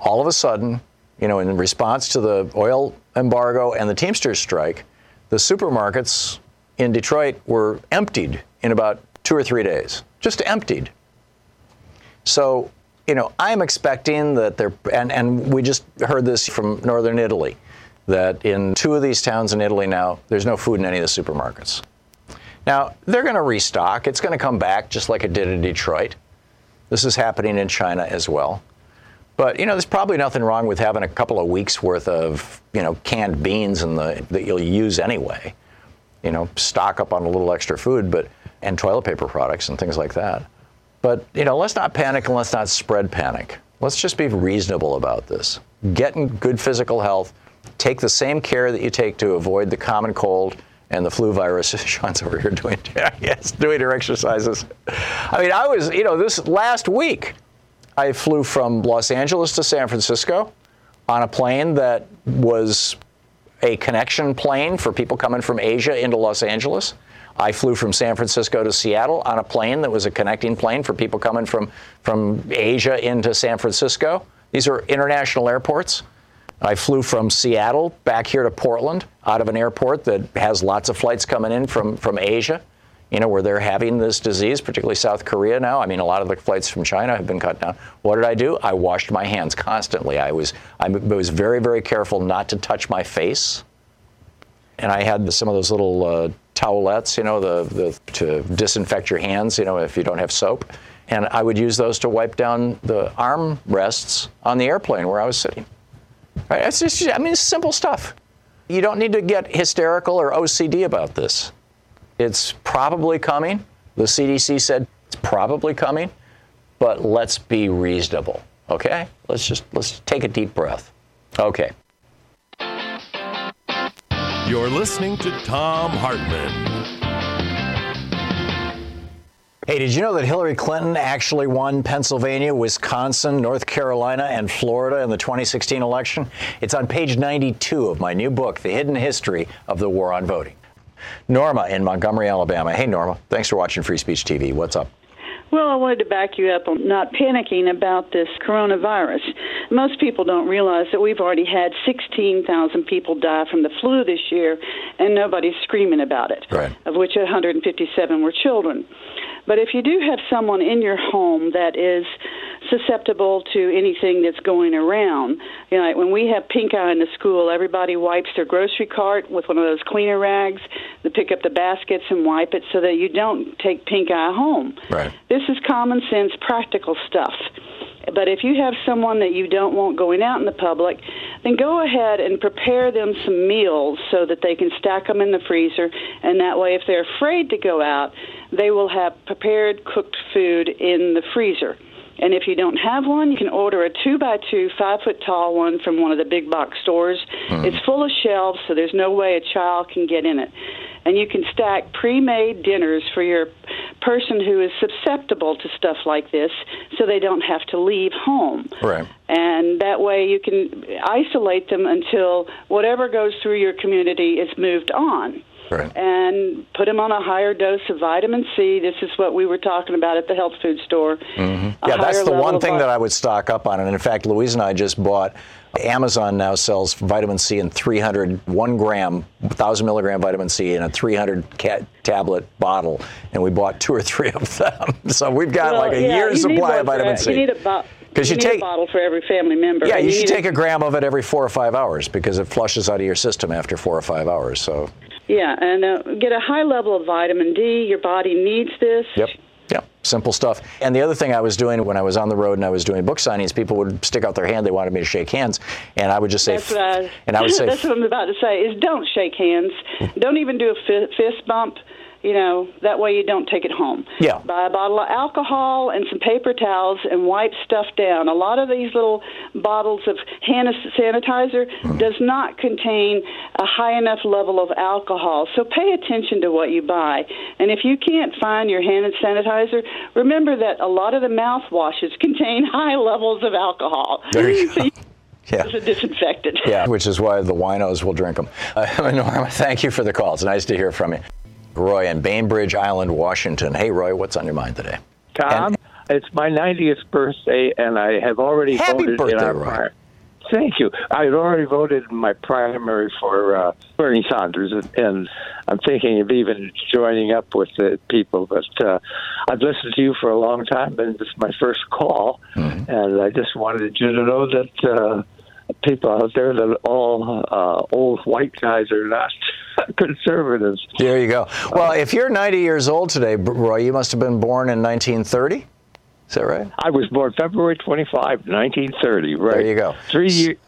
all of a sudden, you know, in response to the oil embargo and the Teamsters strike, the supermarkets in Detroit were emptied in about two or three days, just emptied. So, you know, I'm expecting that there, and, and we just heard this from northern Italy, that in two of these towns in Italy now, there's no food in any of the supermarkets. Now, they're going to restock. It's going to come back just like it did in Detroit. This is happening in China as well. But, you know, there's probably nothing wrong with having a couple of weeks worth of, you know, canned beans in the, that you'll use anyway. You know, stock up on a little extra food, but and toilet paper products and things like that. But, you know, let's not panic and let's not spread panic. Let's just be reasonable about this. Get in good physical health. Take the same care that you take to avoid the common cold and the flu virus. *laughs* Sean's over here doing *laughs* yes, doing her exercises. I mean, I was, you know, this last week, I flew from Los Angeles to San Francisco on a plane that was a connection plane for people coming from Asia into Los Angeles. I flew from San Francisco to Seattle on a plane that was a connecting plane for people coming from, from Asia into San Francisco. These are international airports. I flew from Seattle back here to Portland out of an airport that has lots of flights coming in from, from Asia, you know, where they're having this disease, particularly South Korea now. I mean, a lot of the flights from China have been cut down. What did I do? I washed my hands constantly. I was, I was very, very careful not to touch my face. And I had some of those little uh, towelettes, you know, the, the, to disinfect your hands, you know, if you don't have soap. And I would use those to wipe down the arm rests on the airplane where I was sitting. Right? It's just, I mean, it's simple stuff. You don't need to get hysterical or OCD about this. It's probably coming. The CDC said it's probably coming, but let's be reasonable. Okay? Let's just let's take a deep breath. Okay. You're listening to Thom Hartmann. Hey, did you know that Hillary Clinton actually won Pennsylvania, Wisconsin, North Carolina, and Florida in the 2016 election? It's on page 92 of my new book, The Hidden History of the War on Voting. Norma in Montgomery, Alabama. Hey, Norma. Thanks for watching Free Speech TV. What's up? Well, I wanted to back you up on not panicking about this coronavirus. Most people don't realize that we've already had 16,000 people die from the flu this year, and nobody's screaming about it, right. of which 157 were children. But if you do have someone in your home that is susceptible to anything that's going around, you know, when we have pink eye in the school, everybody wipes their grocery cart with one of those cleaner rags. They pick up the baskets and wipe it so that you don't take pink eye home. Right. This is common sense, practical stuff. But if you have someone that you don't want going out in the public, then go ahead and prepare them some meals so that they can stack them in the freezer. And that way, if they're afraid to go out, they will have prepared cooked food in the freezer. And if you don't have one, you can order a two by two, five foot tall one from one of the big box stores. Hmm. It's full of shelves, so there's no way a child can get in it. And you can stack pre made dinners for your person who is susceptible to stuff like this so they don't have to leave home. Right. And that way you can isolate them until whatever goes through your community is moved on Right. and put them on a higher dose of vitamin C. This is what we were talking about at the health food store. Mhm. Yeah, that's the one thing that I would stock up on. And in fact, Louise and I just bought. Amazon now sells vitamin C in 300, one gram, 1,000 milligram vitamin C in a 300 cat tablet bottle, and we bought two or three of them. *laughs* So we've got Well, like a yeah, year's supply of vitamin C. You need a bo- 'Cause you need take- a bottle for every family member. yeah, and you should take a gram of it every four or five hours because it flushes out of your system after four or five hours. So, Yeah, and uh, get a high level of vitamin D. Your body needs this. yep. Yep, simple stuff. And the other thing I was doing when I was on the road and I was doing book signings, people would stick out their hand. They wanted me to shake hands, and I would just say, That's what I, and I would *laughs* say, that's what I'm about to say is don't shake hands. don't even do a fist bump. You know, that way you don't take it home. Yeah. Buy a bottle of alcohol and some paper towels and wipe stuff down. A lot of these little bottles of hand sanitizer Hmm. does not contain a high enough level of alcohol. So pay attention to what you buy. And if you can't find your hand sanitizer, remember that a lot of the mouthwashes *laughs* contain high levels of alcohol. There you *laughs* go. Yeah. Those are disinfected. Yeah, which is why the winos will drink them. Uh, *laughs* thank you for the call. It's nice to hear from you. Roy in Bainbridge Island, Washington. Hey, Roy, what's on your mind today? Thom, it's my 90th birthday, and I have already Happy voted birthday, in our Roy. pri- Thank you. I had already voted in my primary for uh, Bernie Sanders, and, and I'm thinking of even joining up with the people. But uh, I've listened to you for a long time, and this is my first call, Mm-hmm. and I just wanted you to know that uh, people out there that all uh, old white guys are not *laughs* conservatives. There you go. Well, if you're 90 years old today, Roy, you must have been born in 1930. Is that right? I was born February 25, 1930. Right. There you go. Three years.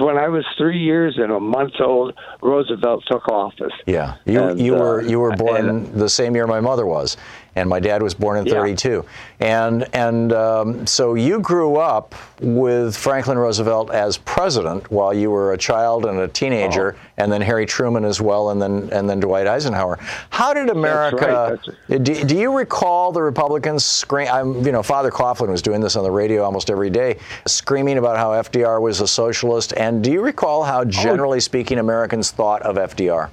When I was three years and a month old, Roosevelt took office. Yeah, you And, you uh, were you were born and- the same year my mother was, and my dad was born in Yeah. 32. And and um, so you grew up with Franklin Roosevelt as president while you were a child and a teenager, Oh. and then Harry Truman as well, and then and then Dwight Eisenhower. How did America? right, do, do you recall the Republicans scream? I'm, you know, Father Coughlin was doing this on the radio almost every day, screaming about how FDR was a socialist. And do you recall how, generally speaking, Americans thought of FDR?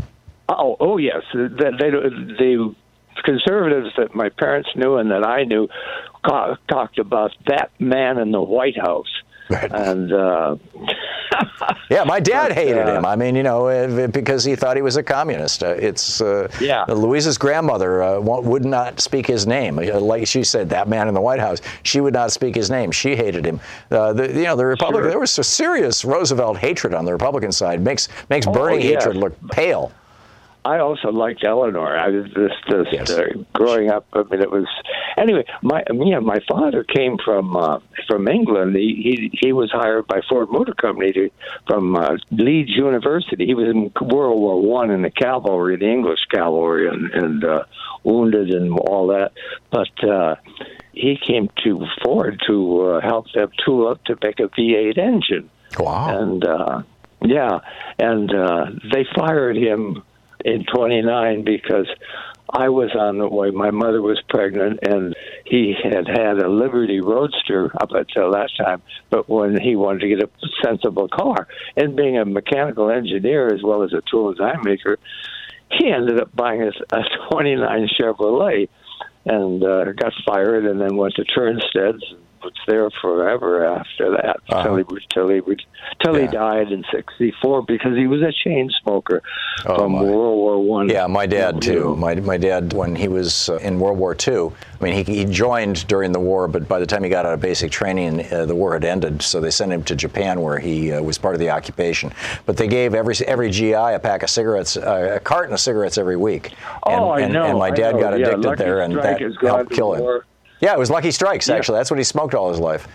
Oh, oh yes. That they, the conservatives that my parents knew and that I knew ca- talked about that man in the White House. Right. And uh, *laughs* Yeah, my dad But, hated uh, him. I mean, you know, because he thought he was a communist. Uh, it's uh, Yeah. Louisa's grandmother uh, would not speak his name. Uh, Like she said, that man in the White House, she would not speak his name. She hated him. Uh, the, you know, the Republican. Sure. There was a serious Roosevelt hatred on the Republican side. Makes makes Oh, Bernie yes. hatred look pale. I also liked Eleanor. I was just, just uh, growing up. I mean, it was anyway. My yeah, my father came from uh, from England. He, he he was hired by Ford Motor Company to, from uh, Leeds University. He was in World War One in the cavalry, the English cavalry, and and uh, wounded and all that. But uh, he came to Ford to uh, help them tool up to make a V8 engine. Wow. And uh, yeah, and uh, they fired him in 29 because I was on the way. My mother was pregnant, and he had had a Liberty Roadster up until that time. But when he wanted to get a sensible car, and being a mechanical engineer as well as a tool design maker, he ended up buying a, a 29 Chevrolet and uh, got fired, and then went to Turnstead's. Was there forever after that Uh-huh. till he till he till he died in '64 because he was a chain smoker from World War One. Oh, Yeah, my dad too. My, my dad, when he was uh, in World War II, I mean, he, he joined during the war, but by the time he got out of basic training, uh, the war had ended. So they sent him to Japan, where he uh, was part of the occupation. But they gave every every GI a pack of cigarettes, uh, a carton of cigarettes every week. And, Oh, I and, know, and my dad got Yeah, addicted there, and that helped kill him. war. Yeah, it was Lucky Strikes. Yeah. Actually, that's what he smoked all his life.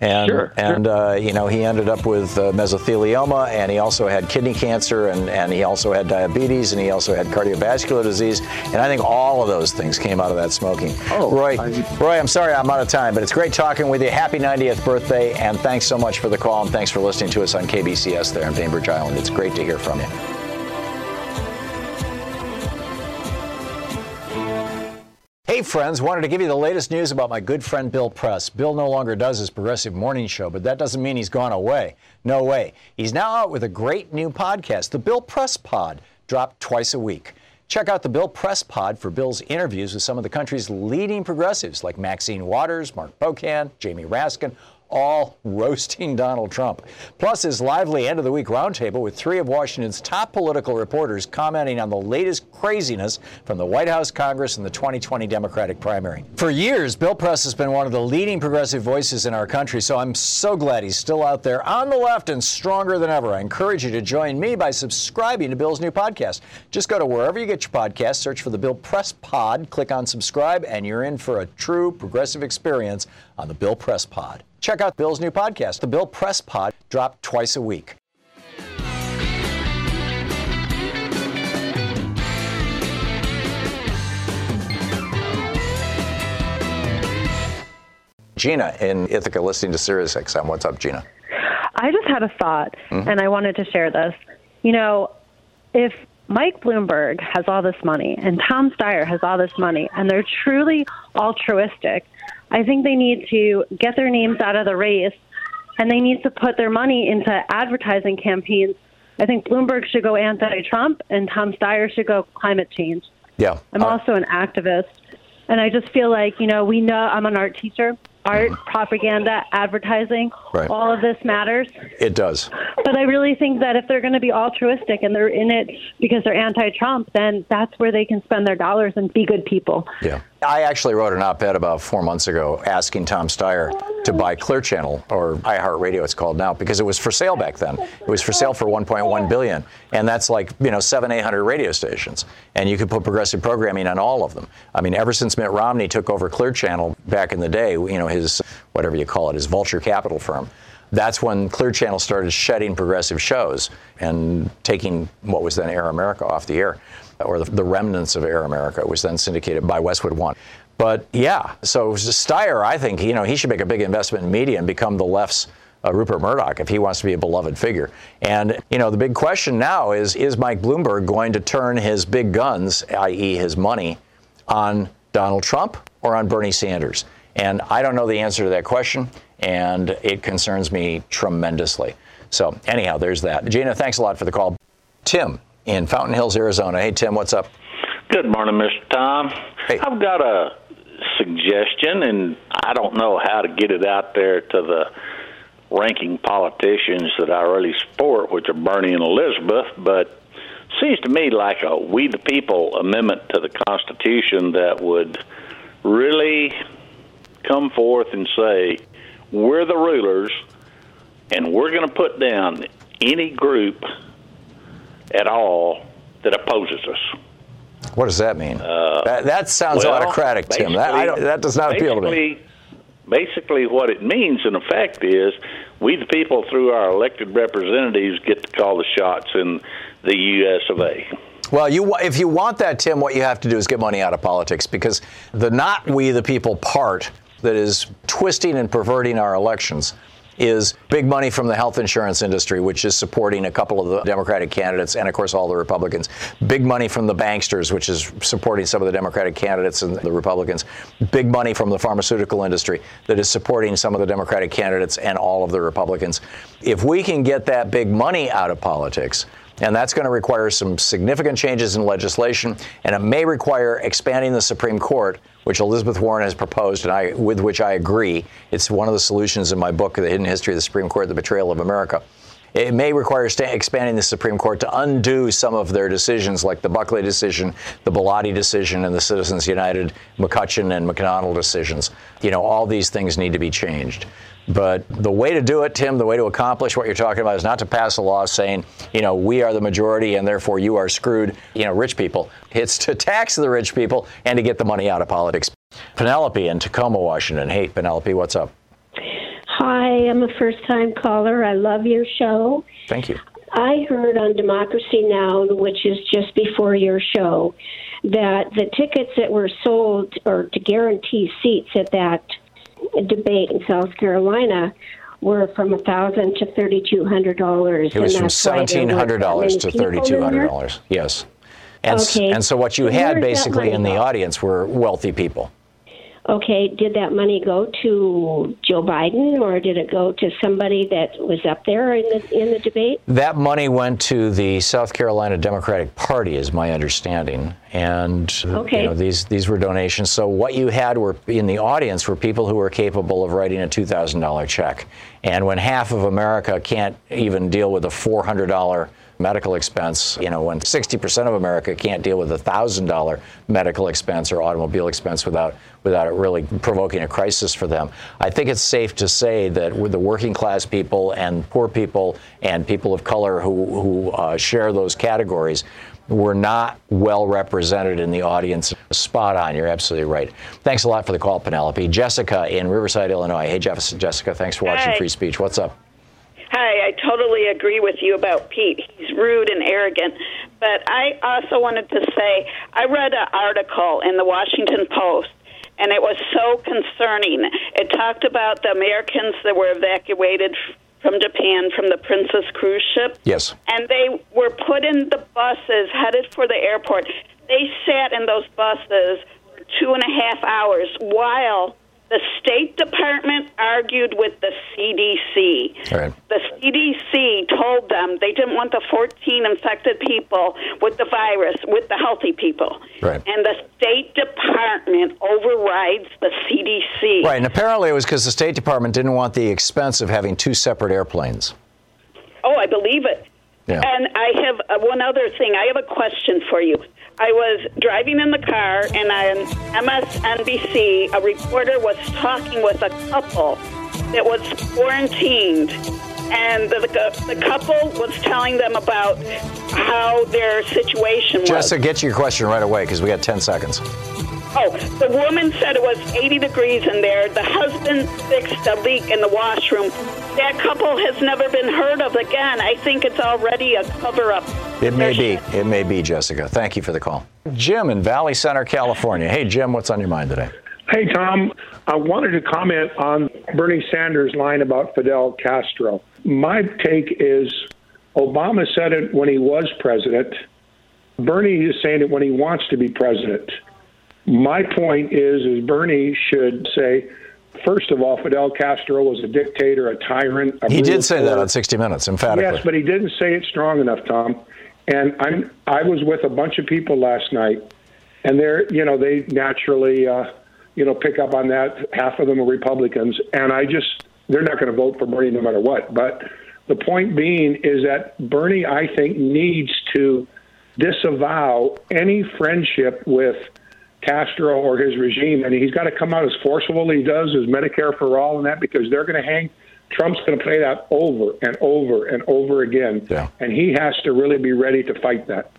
And Sure, and uh, you know he ended up with uh, mesothelioma, and he also had kidney cancer, and, and he also had diabetes, and he also had cardiovascular disease, and I think all of those things came out of that smoking. Oh, Roy, Roy, I'm sorry I'm out of time, but it's great talking with you. Happy 90th birthday, and thanks so much for the call, and thanks for listening to us on KBCS there in Bainbridge Island. It's great to hear from you. Hey, friends, wanted to give you the latest news about my good friend Bill Press. Bill no longer does his progressive morning show, but that doesn't mean he's gone away. No way. He's now out with a great new podcast, the Bill Press Pod, dropped twice a week. Check out the Bill Press Pod for Bill's interviews with some of the country's leading progressives like Maxine Waters, Mark Pocan, Jamie Raskin, all roasting *laughs* Donald Trump. Plus, his lively end of the week roundtable with three of Washington's top political reporters commenting on the latest craziness from the White House, Congress, and the 2020 Democratic primary. For years, Bill Press has been one of the leading progressive voices in our country, so I'm so glad he's still out there on the left and stronger than ever. I encourage you to join me by subscribing to Bill's new podcast. Just go to wherever you get your podcasts, search for the Bill Press Pod, click on subscribe, and you're in for a true progressive experience on the Bill Press Pod. Check out Bill's new podcast, The Bill Press Pod, dropped twice a week. Gina in Ithaca listening to Sirius XM. What's up, Gina? I just had a thought, Mhm. and I wanted to share this. You know, if Mike Bloomberg has all this money and Tom Steyer has all this money, and they're truly altruistic, I think they need to get their names out of the race and they need to put their money into advertising campaigns. I think Bloomberg should go anti Trump and Tom Steyer should go climate change. Yeah. I'm uh, also an activist, and I just feel like, you know, we know I'm an art teacher. Art, mm-hmm. propaganda, advertising, Right. all of this matters. It does. But I really think that if they're going to be altruistic and they're in it because they're anti Trump, then that's where they can spend their dollars and be good people. Yeah. I actually wrote an op ed about four months ago asking Tom Steyer to buy Clear Channel, or iHeartRadio it's called now, because it was for sale back then. It was for sale for 1.1 billion. And that's like, you know, seven, 800 radio stations. And you could put progressive programming on all of them. I mean, ever since Mitt Romney took over Clear Channel back in the day, you know, his, whatever you call it, his vulture capital firm, that's when Clear Channel started shedding progressive shows and taking what was then Air America off the air, or the, the remnants of Air America. Was then syndicated by Westwood One. But yeah, so Steyer, I think, you know, he should make a big investment in media and become the left's uh, Rupert Murdoch if he wants to be a beloved figure. And, you know, the big question now is is Mike Bloomberg going to turn his big guns, i.e., his money, on Donald Trump or on Bernie Sanders? And I don't know the answer to that question, and it concerns me tremendously. So, anyhow, there's that. Gina, thanks a lot for the call. Tim in Fountain Hills, Arizona. Hey, Tim, what's up? Good morning, Mr. Thom. Hey. I've got a suggestion, and I don't know how to get it out there to the ranking politicians that I really support, which are Bernie and Elizabeth, but seems to me like a we the people amendment to the Constitution that would really come forth and say, we're the rulers, and we're going to put down any group at all that opposes us. What does that mean? Uh, that, that sounds well, autocratic, Tim. That, I don't, that does not appeal to me. basically- Basically, what it means in effect is we, the people, through our elected representatives, get to call the shots in the U.S. of A. Well, you, if you want that, Tim, what you have to do is get money out of politics because the not we the people part that is twisting and perverting our elections is big money from the health insurance industry, which is supporting a couple of the Democratic candidates and, of course, all the Republicans. Big money from the banksters, which is supporting some of the Democratic candidates and the Republicans. Big money from the pharmaceutical industry that is supporting some of the Democratic candidates and all of the Republicans. If we can get that big money out of politics, and that's going to require some significant changes in legislation, and it may require expanding the Supreme Court, which Elizabeth Warren has proposed, and I, with which I agree. It's one of the solutions in my book, The Hidden History of the Supreme Court: The Betrayal of America. It may require expanding the Supreme Court to undo some of their decisions, like the Buckley decision, the Bellotti decision, and the Citizens United, McCutcheon and McDonald decisions. You know, all these things need to be changed. But the way to do it, Tim, the way to accomplish what you're talking about is not to pass a law saying, you know, we are the majority and therefore you are screwed, you know, rich people. It's to tax the rich people and to get the money out of politics. Penelope in Tacoma, Washington. Hey, Penelope, what's up? Hi, I'm a first time caller. I love your show. Thank you. I heard on Democracy Now, which is just before your show, that the tickets that were sold or to guarantee seats at that debate in South Carolina were from a thousand to thirty two hundred dollars. It was from seventeen hundred dollars to thirty-two hundred dollars. Yes, and Okay. and so what you had basically in the audience were wealthy people. Okay, did that money go to Joe Biden or did it go to somebody that was up there in the in the debate? That money went to the South Carolina Democratic Party, is my understanding, and Okay. you know these these were donations. So what you had were in the audience were people who were capable of writing a two thousand dollar check, and when half of America can't even deal with a four hundred dollar medical expense, you know, when 60% of America can't deal with a $1,000 medical expense or automobile expense without without it really provoking a crisis for them. I think it's safe to say that with the working class people and poor people and people of color who, who uh, share those categories were not well represented in the audience. Spot on. You're absolutely right. Thanks a lot for the call, Penelope. Jessica in Riverside, Illinois. Hey, Jeff- Jessica, thanks for watching Hi. Free Speech. What's up? Hi, I totally agree with you about Pete. He's rude and arrogant. But I also wanted to say I read an article in the Washington Post, and it was so concerning. It talked about the Americans that were evacuated from Japan from the Princess cruise ship. Yes. And they were put in the buses headed for the airport. They sat in those buses for two and a half hours while the State Department argued with the CDC. Right. The CDC told them they didn't want the 14 infected people with the virus, with the healthy people. Right. And the State Department overrides the CDC. Right, and apparently it was because the State Department didn't want the expense of having two separate airplanes. Oh, I believe it. Yeah. And I have uh, one other thing. I have a question for you. I was driving in the car, and on MSNBC, a reporter was talking with a couple that was quarantined. And the, the, the couple was telling them about how their situation was. Jessica, get to your question right away because we got 10 seconds. Oh, the woman said it was 80 degrees in there. The husband fixed a leak in the washroom. That couple has never been heard of again. I think it's already a cover up. It may be. It may be, Jessica. Thank you for the call. Jim in Valley Center, California. Hey, Jim, what's on your mind today? Hey, Thom. I wanted to comment on Bernie Sanders' line about Fidel Castro. My take is Obama said it when he was president. Bernie is saying it when he wants to be president. My point is, is Bernie should say, first of all, Fidel Castro was a dictator, a tyrant. A he did say that on 60 Minutes, emphatically. Yes, but he didn't say it strong enough, Thom. And I'm I was with a bunch of people last night, and they're you know they naturally uh, you know pick up on that. Half of them are Republicans, and I just they're not going to vote for Bernie no matter what. But the point being is that Bernie, I think, needs to disavow any friendship with Castro or his regime, and he's got to come out as forceful he does as Medicare for all and that because they're going to hang. Trump's going to play that over and over and over again, yeah. and he has to really be ready to fight that.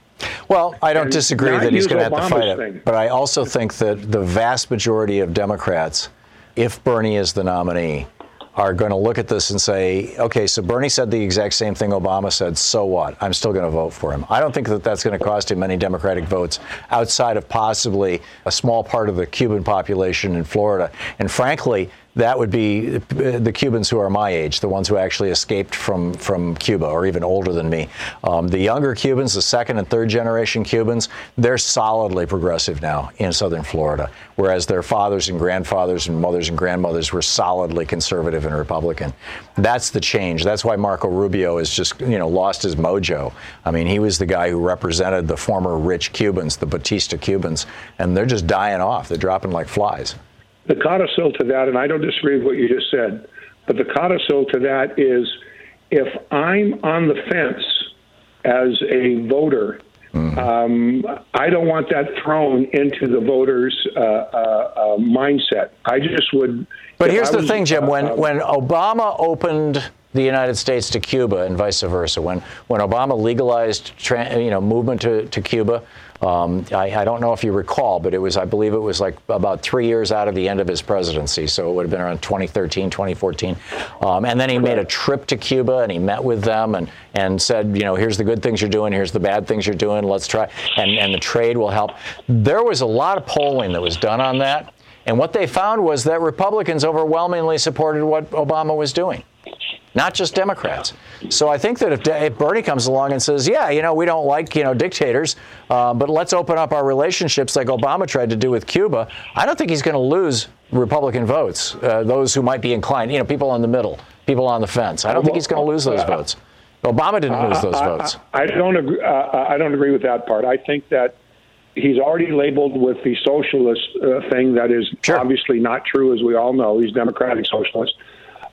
Well, I don't And disagree that he's going to have to fight thing. it, but I also think that the vast majority of Democrats, if Bernie is the nominee, are going to look at this and say, okay, so Bernie said the exact same thing Obama said, so what? I'm still going to vote for him. I don't think that that's going to cost him many Democratic votes outside of possibly a small part of the Cuban population in Florida. And frankly, that would be the Cubans who are my age, the ones who actually escaped from, from Cuba or even older than me. Um, the younger Cubans, the second and third generation Cubans, they're solidly progressive now in southern Florida, whereas their fathers and grandfathers and mothers and grandmothers were solidly conservative and Republican. That's the change. That's why Marco Rubio has just, you know, lost his mojo. I mean, he was the guy who represented the former rich Cubans, the Batista Cubans, and they're just dying off. They're dropping like flies. The codicil to that, and I don't disagree with what you just said, but the codicil to that is if I'm on the fence as a voter, um, I don't want that thrown into the voters' uh, uh, uh, mindset. I just would. But here's the was, thing, Jim. uh, When uh, when Obama opened the United States to Cuba and vice versa, when when Obama legalized tra- you know movement to, to Cuba, um, I, I don't know if you recall, but it was I believe it was like about three years out of the end of his presidency, so it would have been around 2013, 2014. Um, and then he made a trip to Cuba and he met with them and and said, you know, here's the good things you're doing, here's the bad things you're doing. Let's try, and and the trade will help. There was a lot of polling that was done on that. And what they found was that Republicans overwhelmingly supported what Obama was doing, not just Democrats. So I think that if, if Bernie comes along and says, "Yeah, you know, we don't like you know dictators, uh, but let's open up our relationships like Obama tried to do with Cuba," I don't think he's going to lose Republican votes. Uh, those who might be inclined, you know, people in the middle, people on the fence. I don't think he's going to lose those votes. Obama didn't lose those I- I- votes. I, don't agree. Uh, I don't agree with that part. I think that he's already labeled with the socialist uh, thing that is obviously not true, as we all know. He's democratic socialist,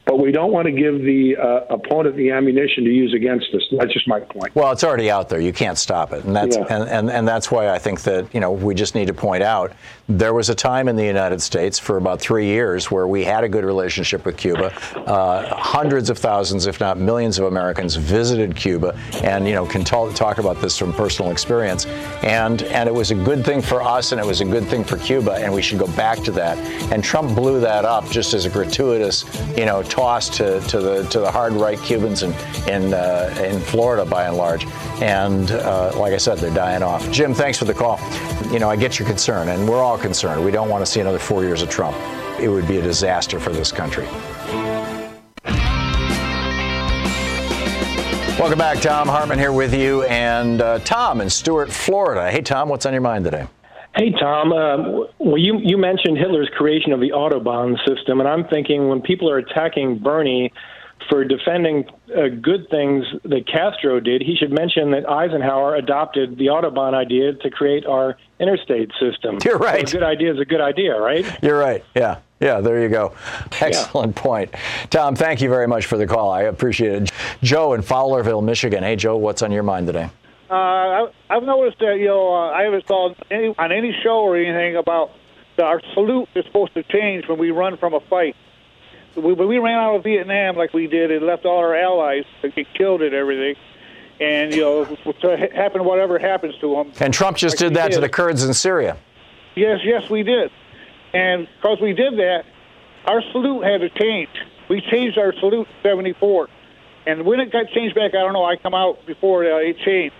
but we don't want to give the uh, opponent the ammunition to use against us. That's just my point. Well, it's already out there. You can't stop it, and that's Yeah. and, and, and that's why I think that you know we just need to point out there was a time in the United States for about three years where we had a good relationship with Cuba. Uh, hundreds of thousands, if not millions, of Americans visited Cuba, and you know can talk, talk about this from personal experience. And and it was a good thing for us, and it was a good thing for Cuba, and we should go back to that. And Trump blew that up just as a gratuitous, you know, toss to, to the to the hard right Cubans in in uh, in Florida by and large. And uh, like I said, they're dying off. Jim, thanks for the call. You know, I get your concern, and we're all concerned. We don't want to see another four years of Trump. It would be a disaster for this country. Welcome back, Thom Hartmann here with you, and uh, Tom in Stuart, Florida. Hey, Tom, what's on your mind today? Hey, Thom. Uh, well, you you mentioned Hitler's creation of the Autobahn system, and I'm thinking when people are attacking Bernie for defending uh, good things that Castro did, he should mention that Eisenhower adopted the Autobahn idea to create our interstate system. You're right. So a good idea is a good idea, right? You're right. Yeah. Yeah, there you go. Excellent point. Tom, thank you very much for the call. I appreciate it. Joe in Fowlerville, Michigan. Hey, Joe, what's on your mind today? Uh, I, I've noticed that you know uh, I haven't saw any, on any show or anything about our salute is supposed to change when we run from a fight. We, when we ran out of Vietnam like we did, it left all our allies to get killed and everything. And you know, to ha- happen whatever happens to them. And Trump just Like did that to the Kurds in Syria. Yes, yes, we did. And because we did that, our salute had to change. We changed our salute 74. And when it got changed back, I don't know, I come out before uh, it changed.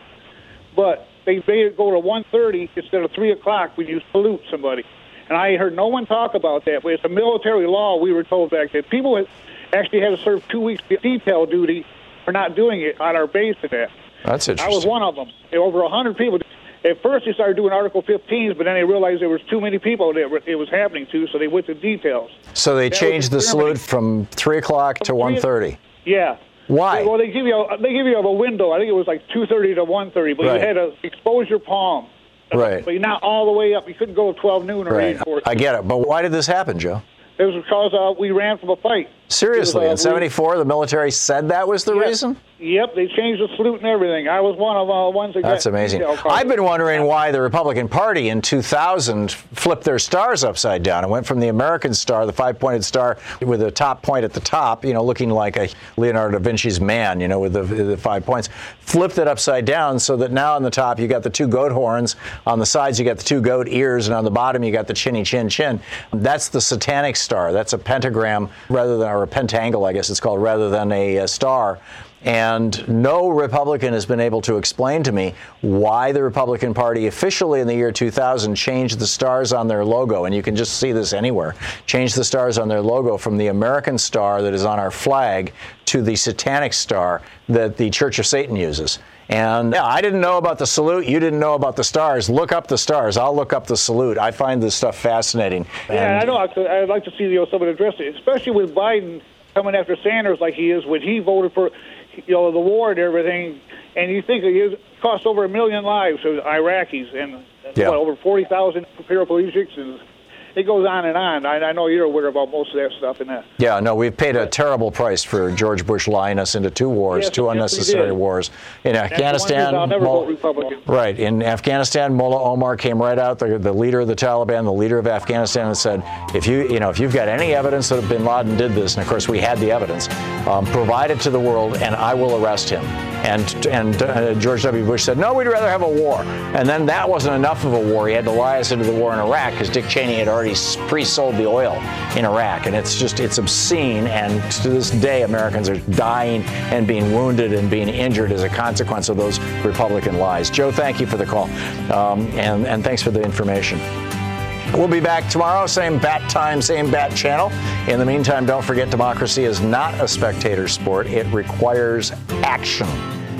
But they made it go to 1.30 instead of 3 o'clock when you salute somebody. And I heard no one talk about that, but it's a military law. We were told back then people actually had to serve two weeks detail duty for not doing it on our base that. That's I was one of them. Over a hundred people. At first, they started doing Article 15s, but then they realized there was too many people that it was happening to, so they went to details. So they That changed the salute from three o'clock to one thirty. Yeah. Why? Well, they give you a, they give you a window. I think it was like 2:30 to 1:30, but Right. you had to expose your palm. Right. But you're not all the way up. You couldn't go 12 noon or Right. 8 I get it, but why did this happen, Joe? It was because uh, we ran from a fight. Seriously, in was, uh, we- '74, the military said that was the reason. Yep, they changed the salute and everything. I was one of uh, ones that That's amazing. I've been wondering why the Republican Party in 2000 flipped their stars upside down and went from the American star, the five-pointed star with a top point at the top, you know, looking like a Leonardo da Vinci's man, you know, with the, the five points, flipped it upside down so that now on the top you got the two goat horns, on the sides you got the two goat ears, and on the bottom you got the chinny chin chin. That's the satanic star. That's a pentagram rather than a pentangle, I guess it's called, rather than a, uh star. And no Republican has been able to explain to me why the Republican Party officially in the year 2000 changed the stars on their logo. And you can just see this anywhere. Changed the stars on their logo from the American star that is on our flag to the satanic star that the Church of Satan uses. And yeah, I didn't know about the salute. You didn't know about the stars. Look up the stars. I'll look up the salute. I find this stuff fascinating. Yeah, And- I know. I'd I'd like to see you know, someone address it, especially with Biden coming after Sanders like he is when he voted for you know the war and everything. And you think it cost over a million lives of Iraqis and Yeah. what, over forty thousand paraplegics, and it goes on and on. I, I know you're aware about most of that stuff and that. Yeah, no, we've paid a terrible price for George Bush lying us into two wars, Yes, two yes, unnecessary wars in That's the one reason Afghanistan. I'll never Mul- vote Right. In Afghanistan, Mullah Omar came right out, the, the leader of the Taliban, the leader of Afghanistan, and said, if you, you know, if you've got any evidence that bin Laden did this, and of course we had the evidence, um, provide it to the world, and I will arrest him. And and uh, George W. Bush said, no, we'd rather have a war. And then that wasn't enough of a war. He had to lie us into the war in Iraq because Dick Cheney had already s- pre-sold the oil in Iraq, and it's just it's obscene. And to this day, Americans are dying and being wounded and being injured as a consequence of those Republican lies. Joe, thank you for the call, um, and and thanks for the information. We'll be back tomorrow, same bat time, same bat channel. In the meantime, don't forget democracy is not a spectator sport. It requires action.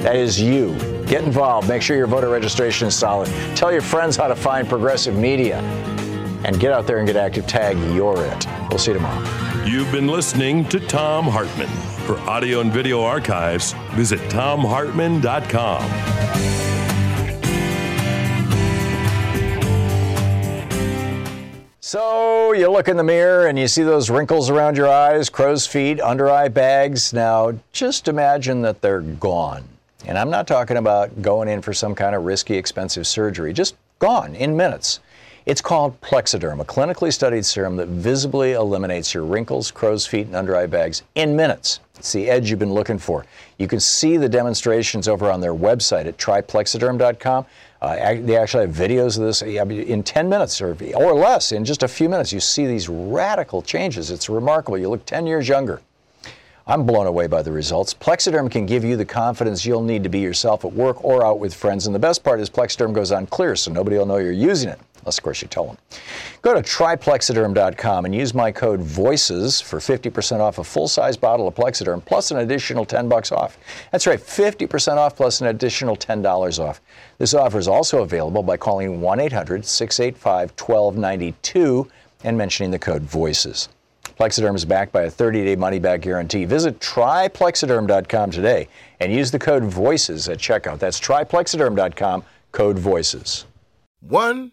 That is you. Get involved. Make sure your voter registration is solid. Tell your friends how to find progressive media. And get out there and get active. Tag You're It. We'll see you tomorrow. You've been listening to Thom Hartmann. For audio and video archives, visit thomhartmann.com. So you look in the mirror and you see those wrinkles around your eyes, crow's feet, under eye bags. Now just imagine that they're gone. And I'm not talking about going in for some kind of risky, expensive surgery, just gone in minutes. It's called Plexiderm, a clinically studied serum that visibly eliminates your wrinkles, crow's feet, and under eye bags in minutes. It's the edge you've been looking for. You can see the demonstrations over on their website at tryplexiderm.com. Uh, they actually have videos of this in 10 minutes or, or less. In just a few minutes, you see these radical changes. It's remarkable. You look 10 years younger. I'm blown away by the results. Plexiderm can give you the confidence you'll need to be yourself at work or out with friends. And the best part is Plexiderm goes on clear, so nobody will know you're using it, unless, of course, you tell them. Go to tryplexiderm.com and use my code VOICES for 50% off a full-size bottle of Plexiderm plus an additional 10 bucks off. That's right, 50% off plus an additional $10 off. This offer is also available by calling 1-800-685-1292 and mentioning the code VOICES. Plexiderm is backed by a 30-day money-back guarantee. Visit tryplexiderm.com today and use the code VOICES at checkout. That's tryplexiderm.com, code VOICES. One,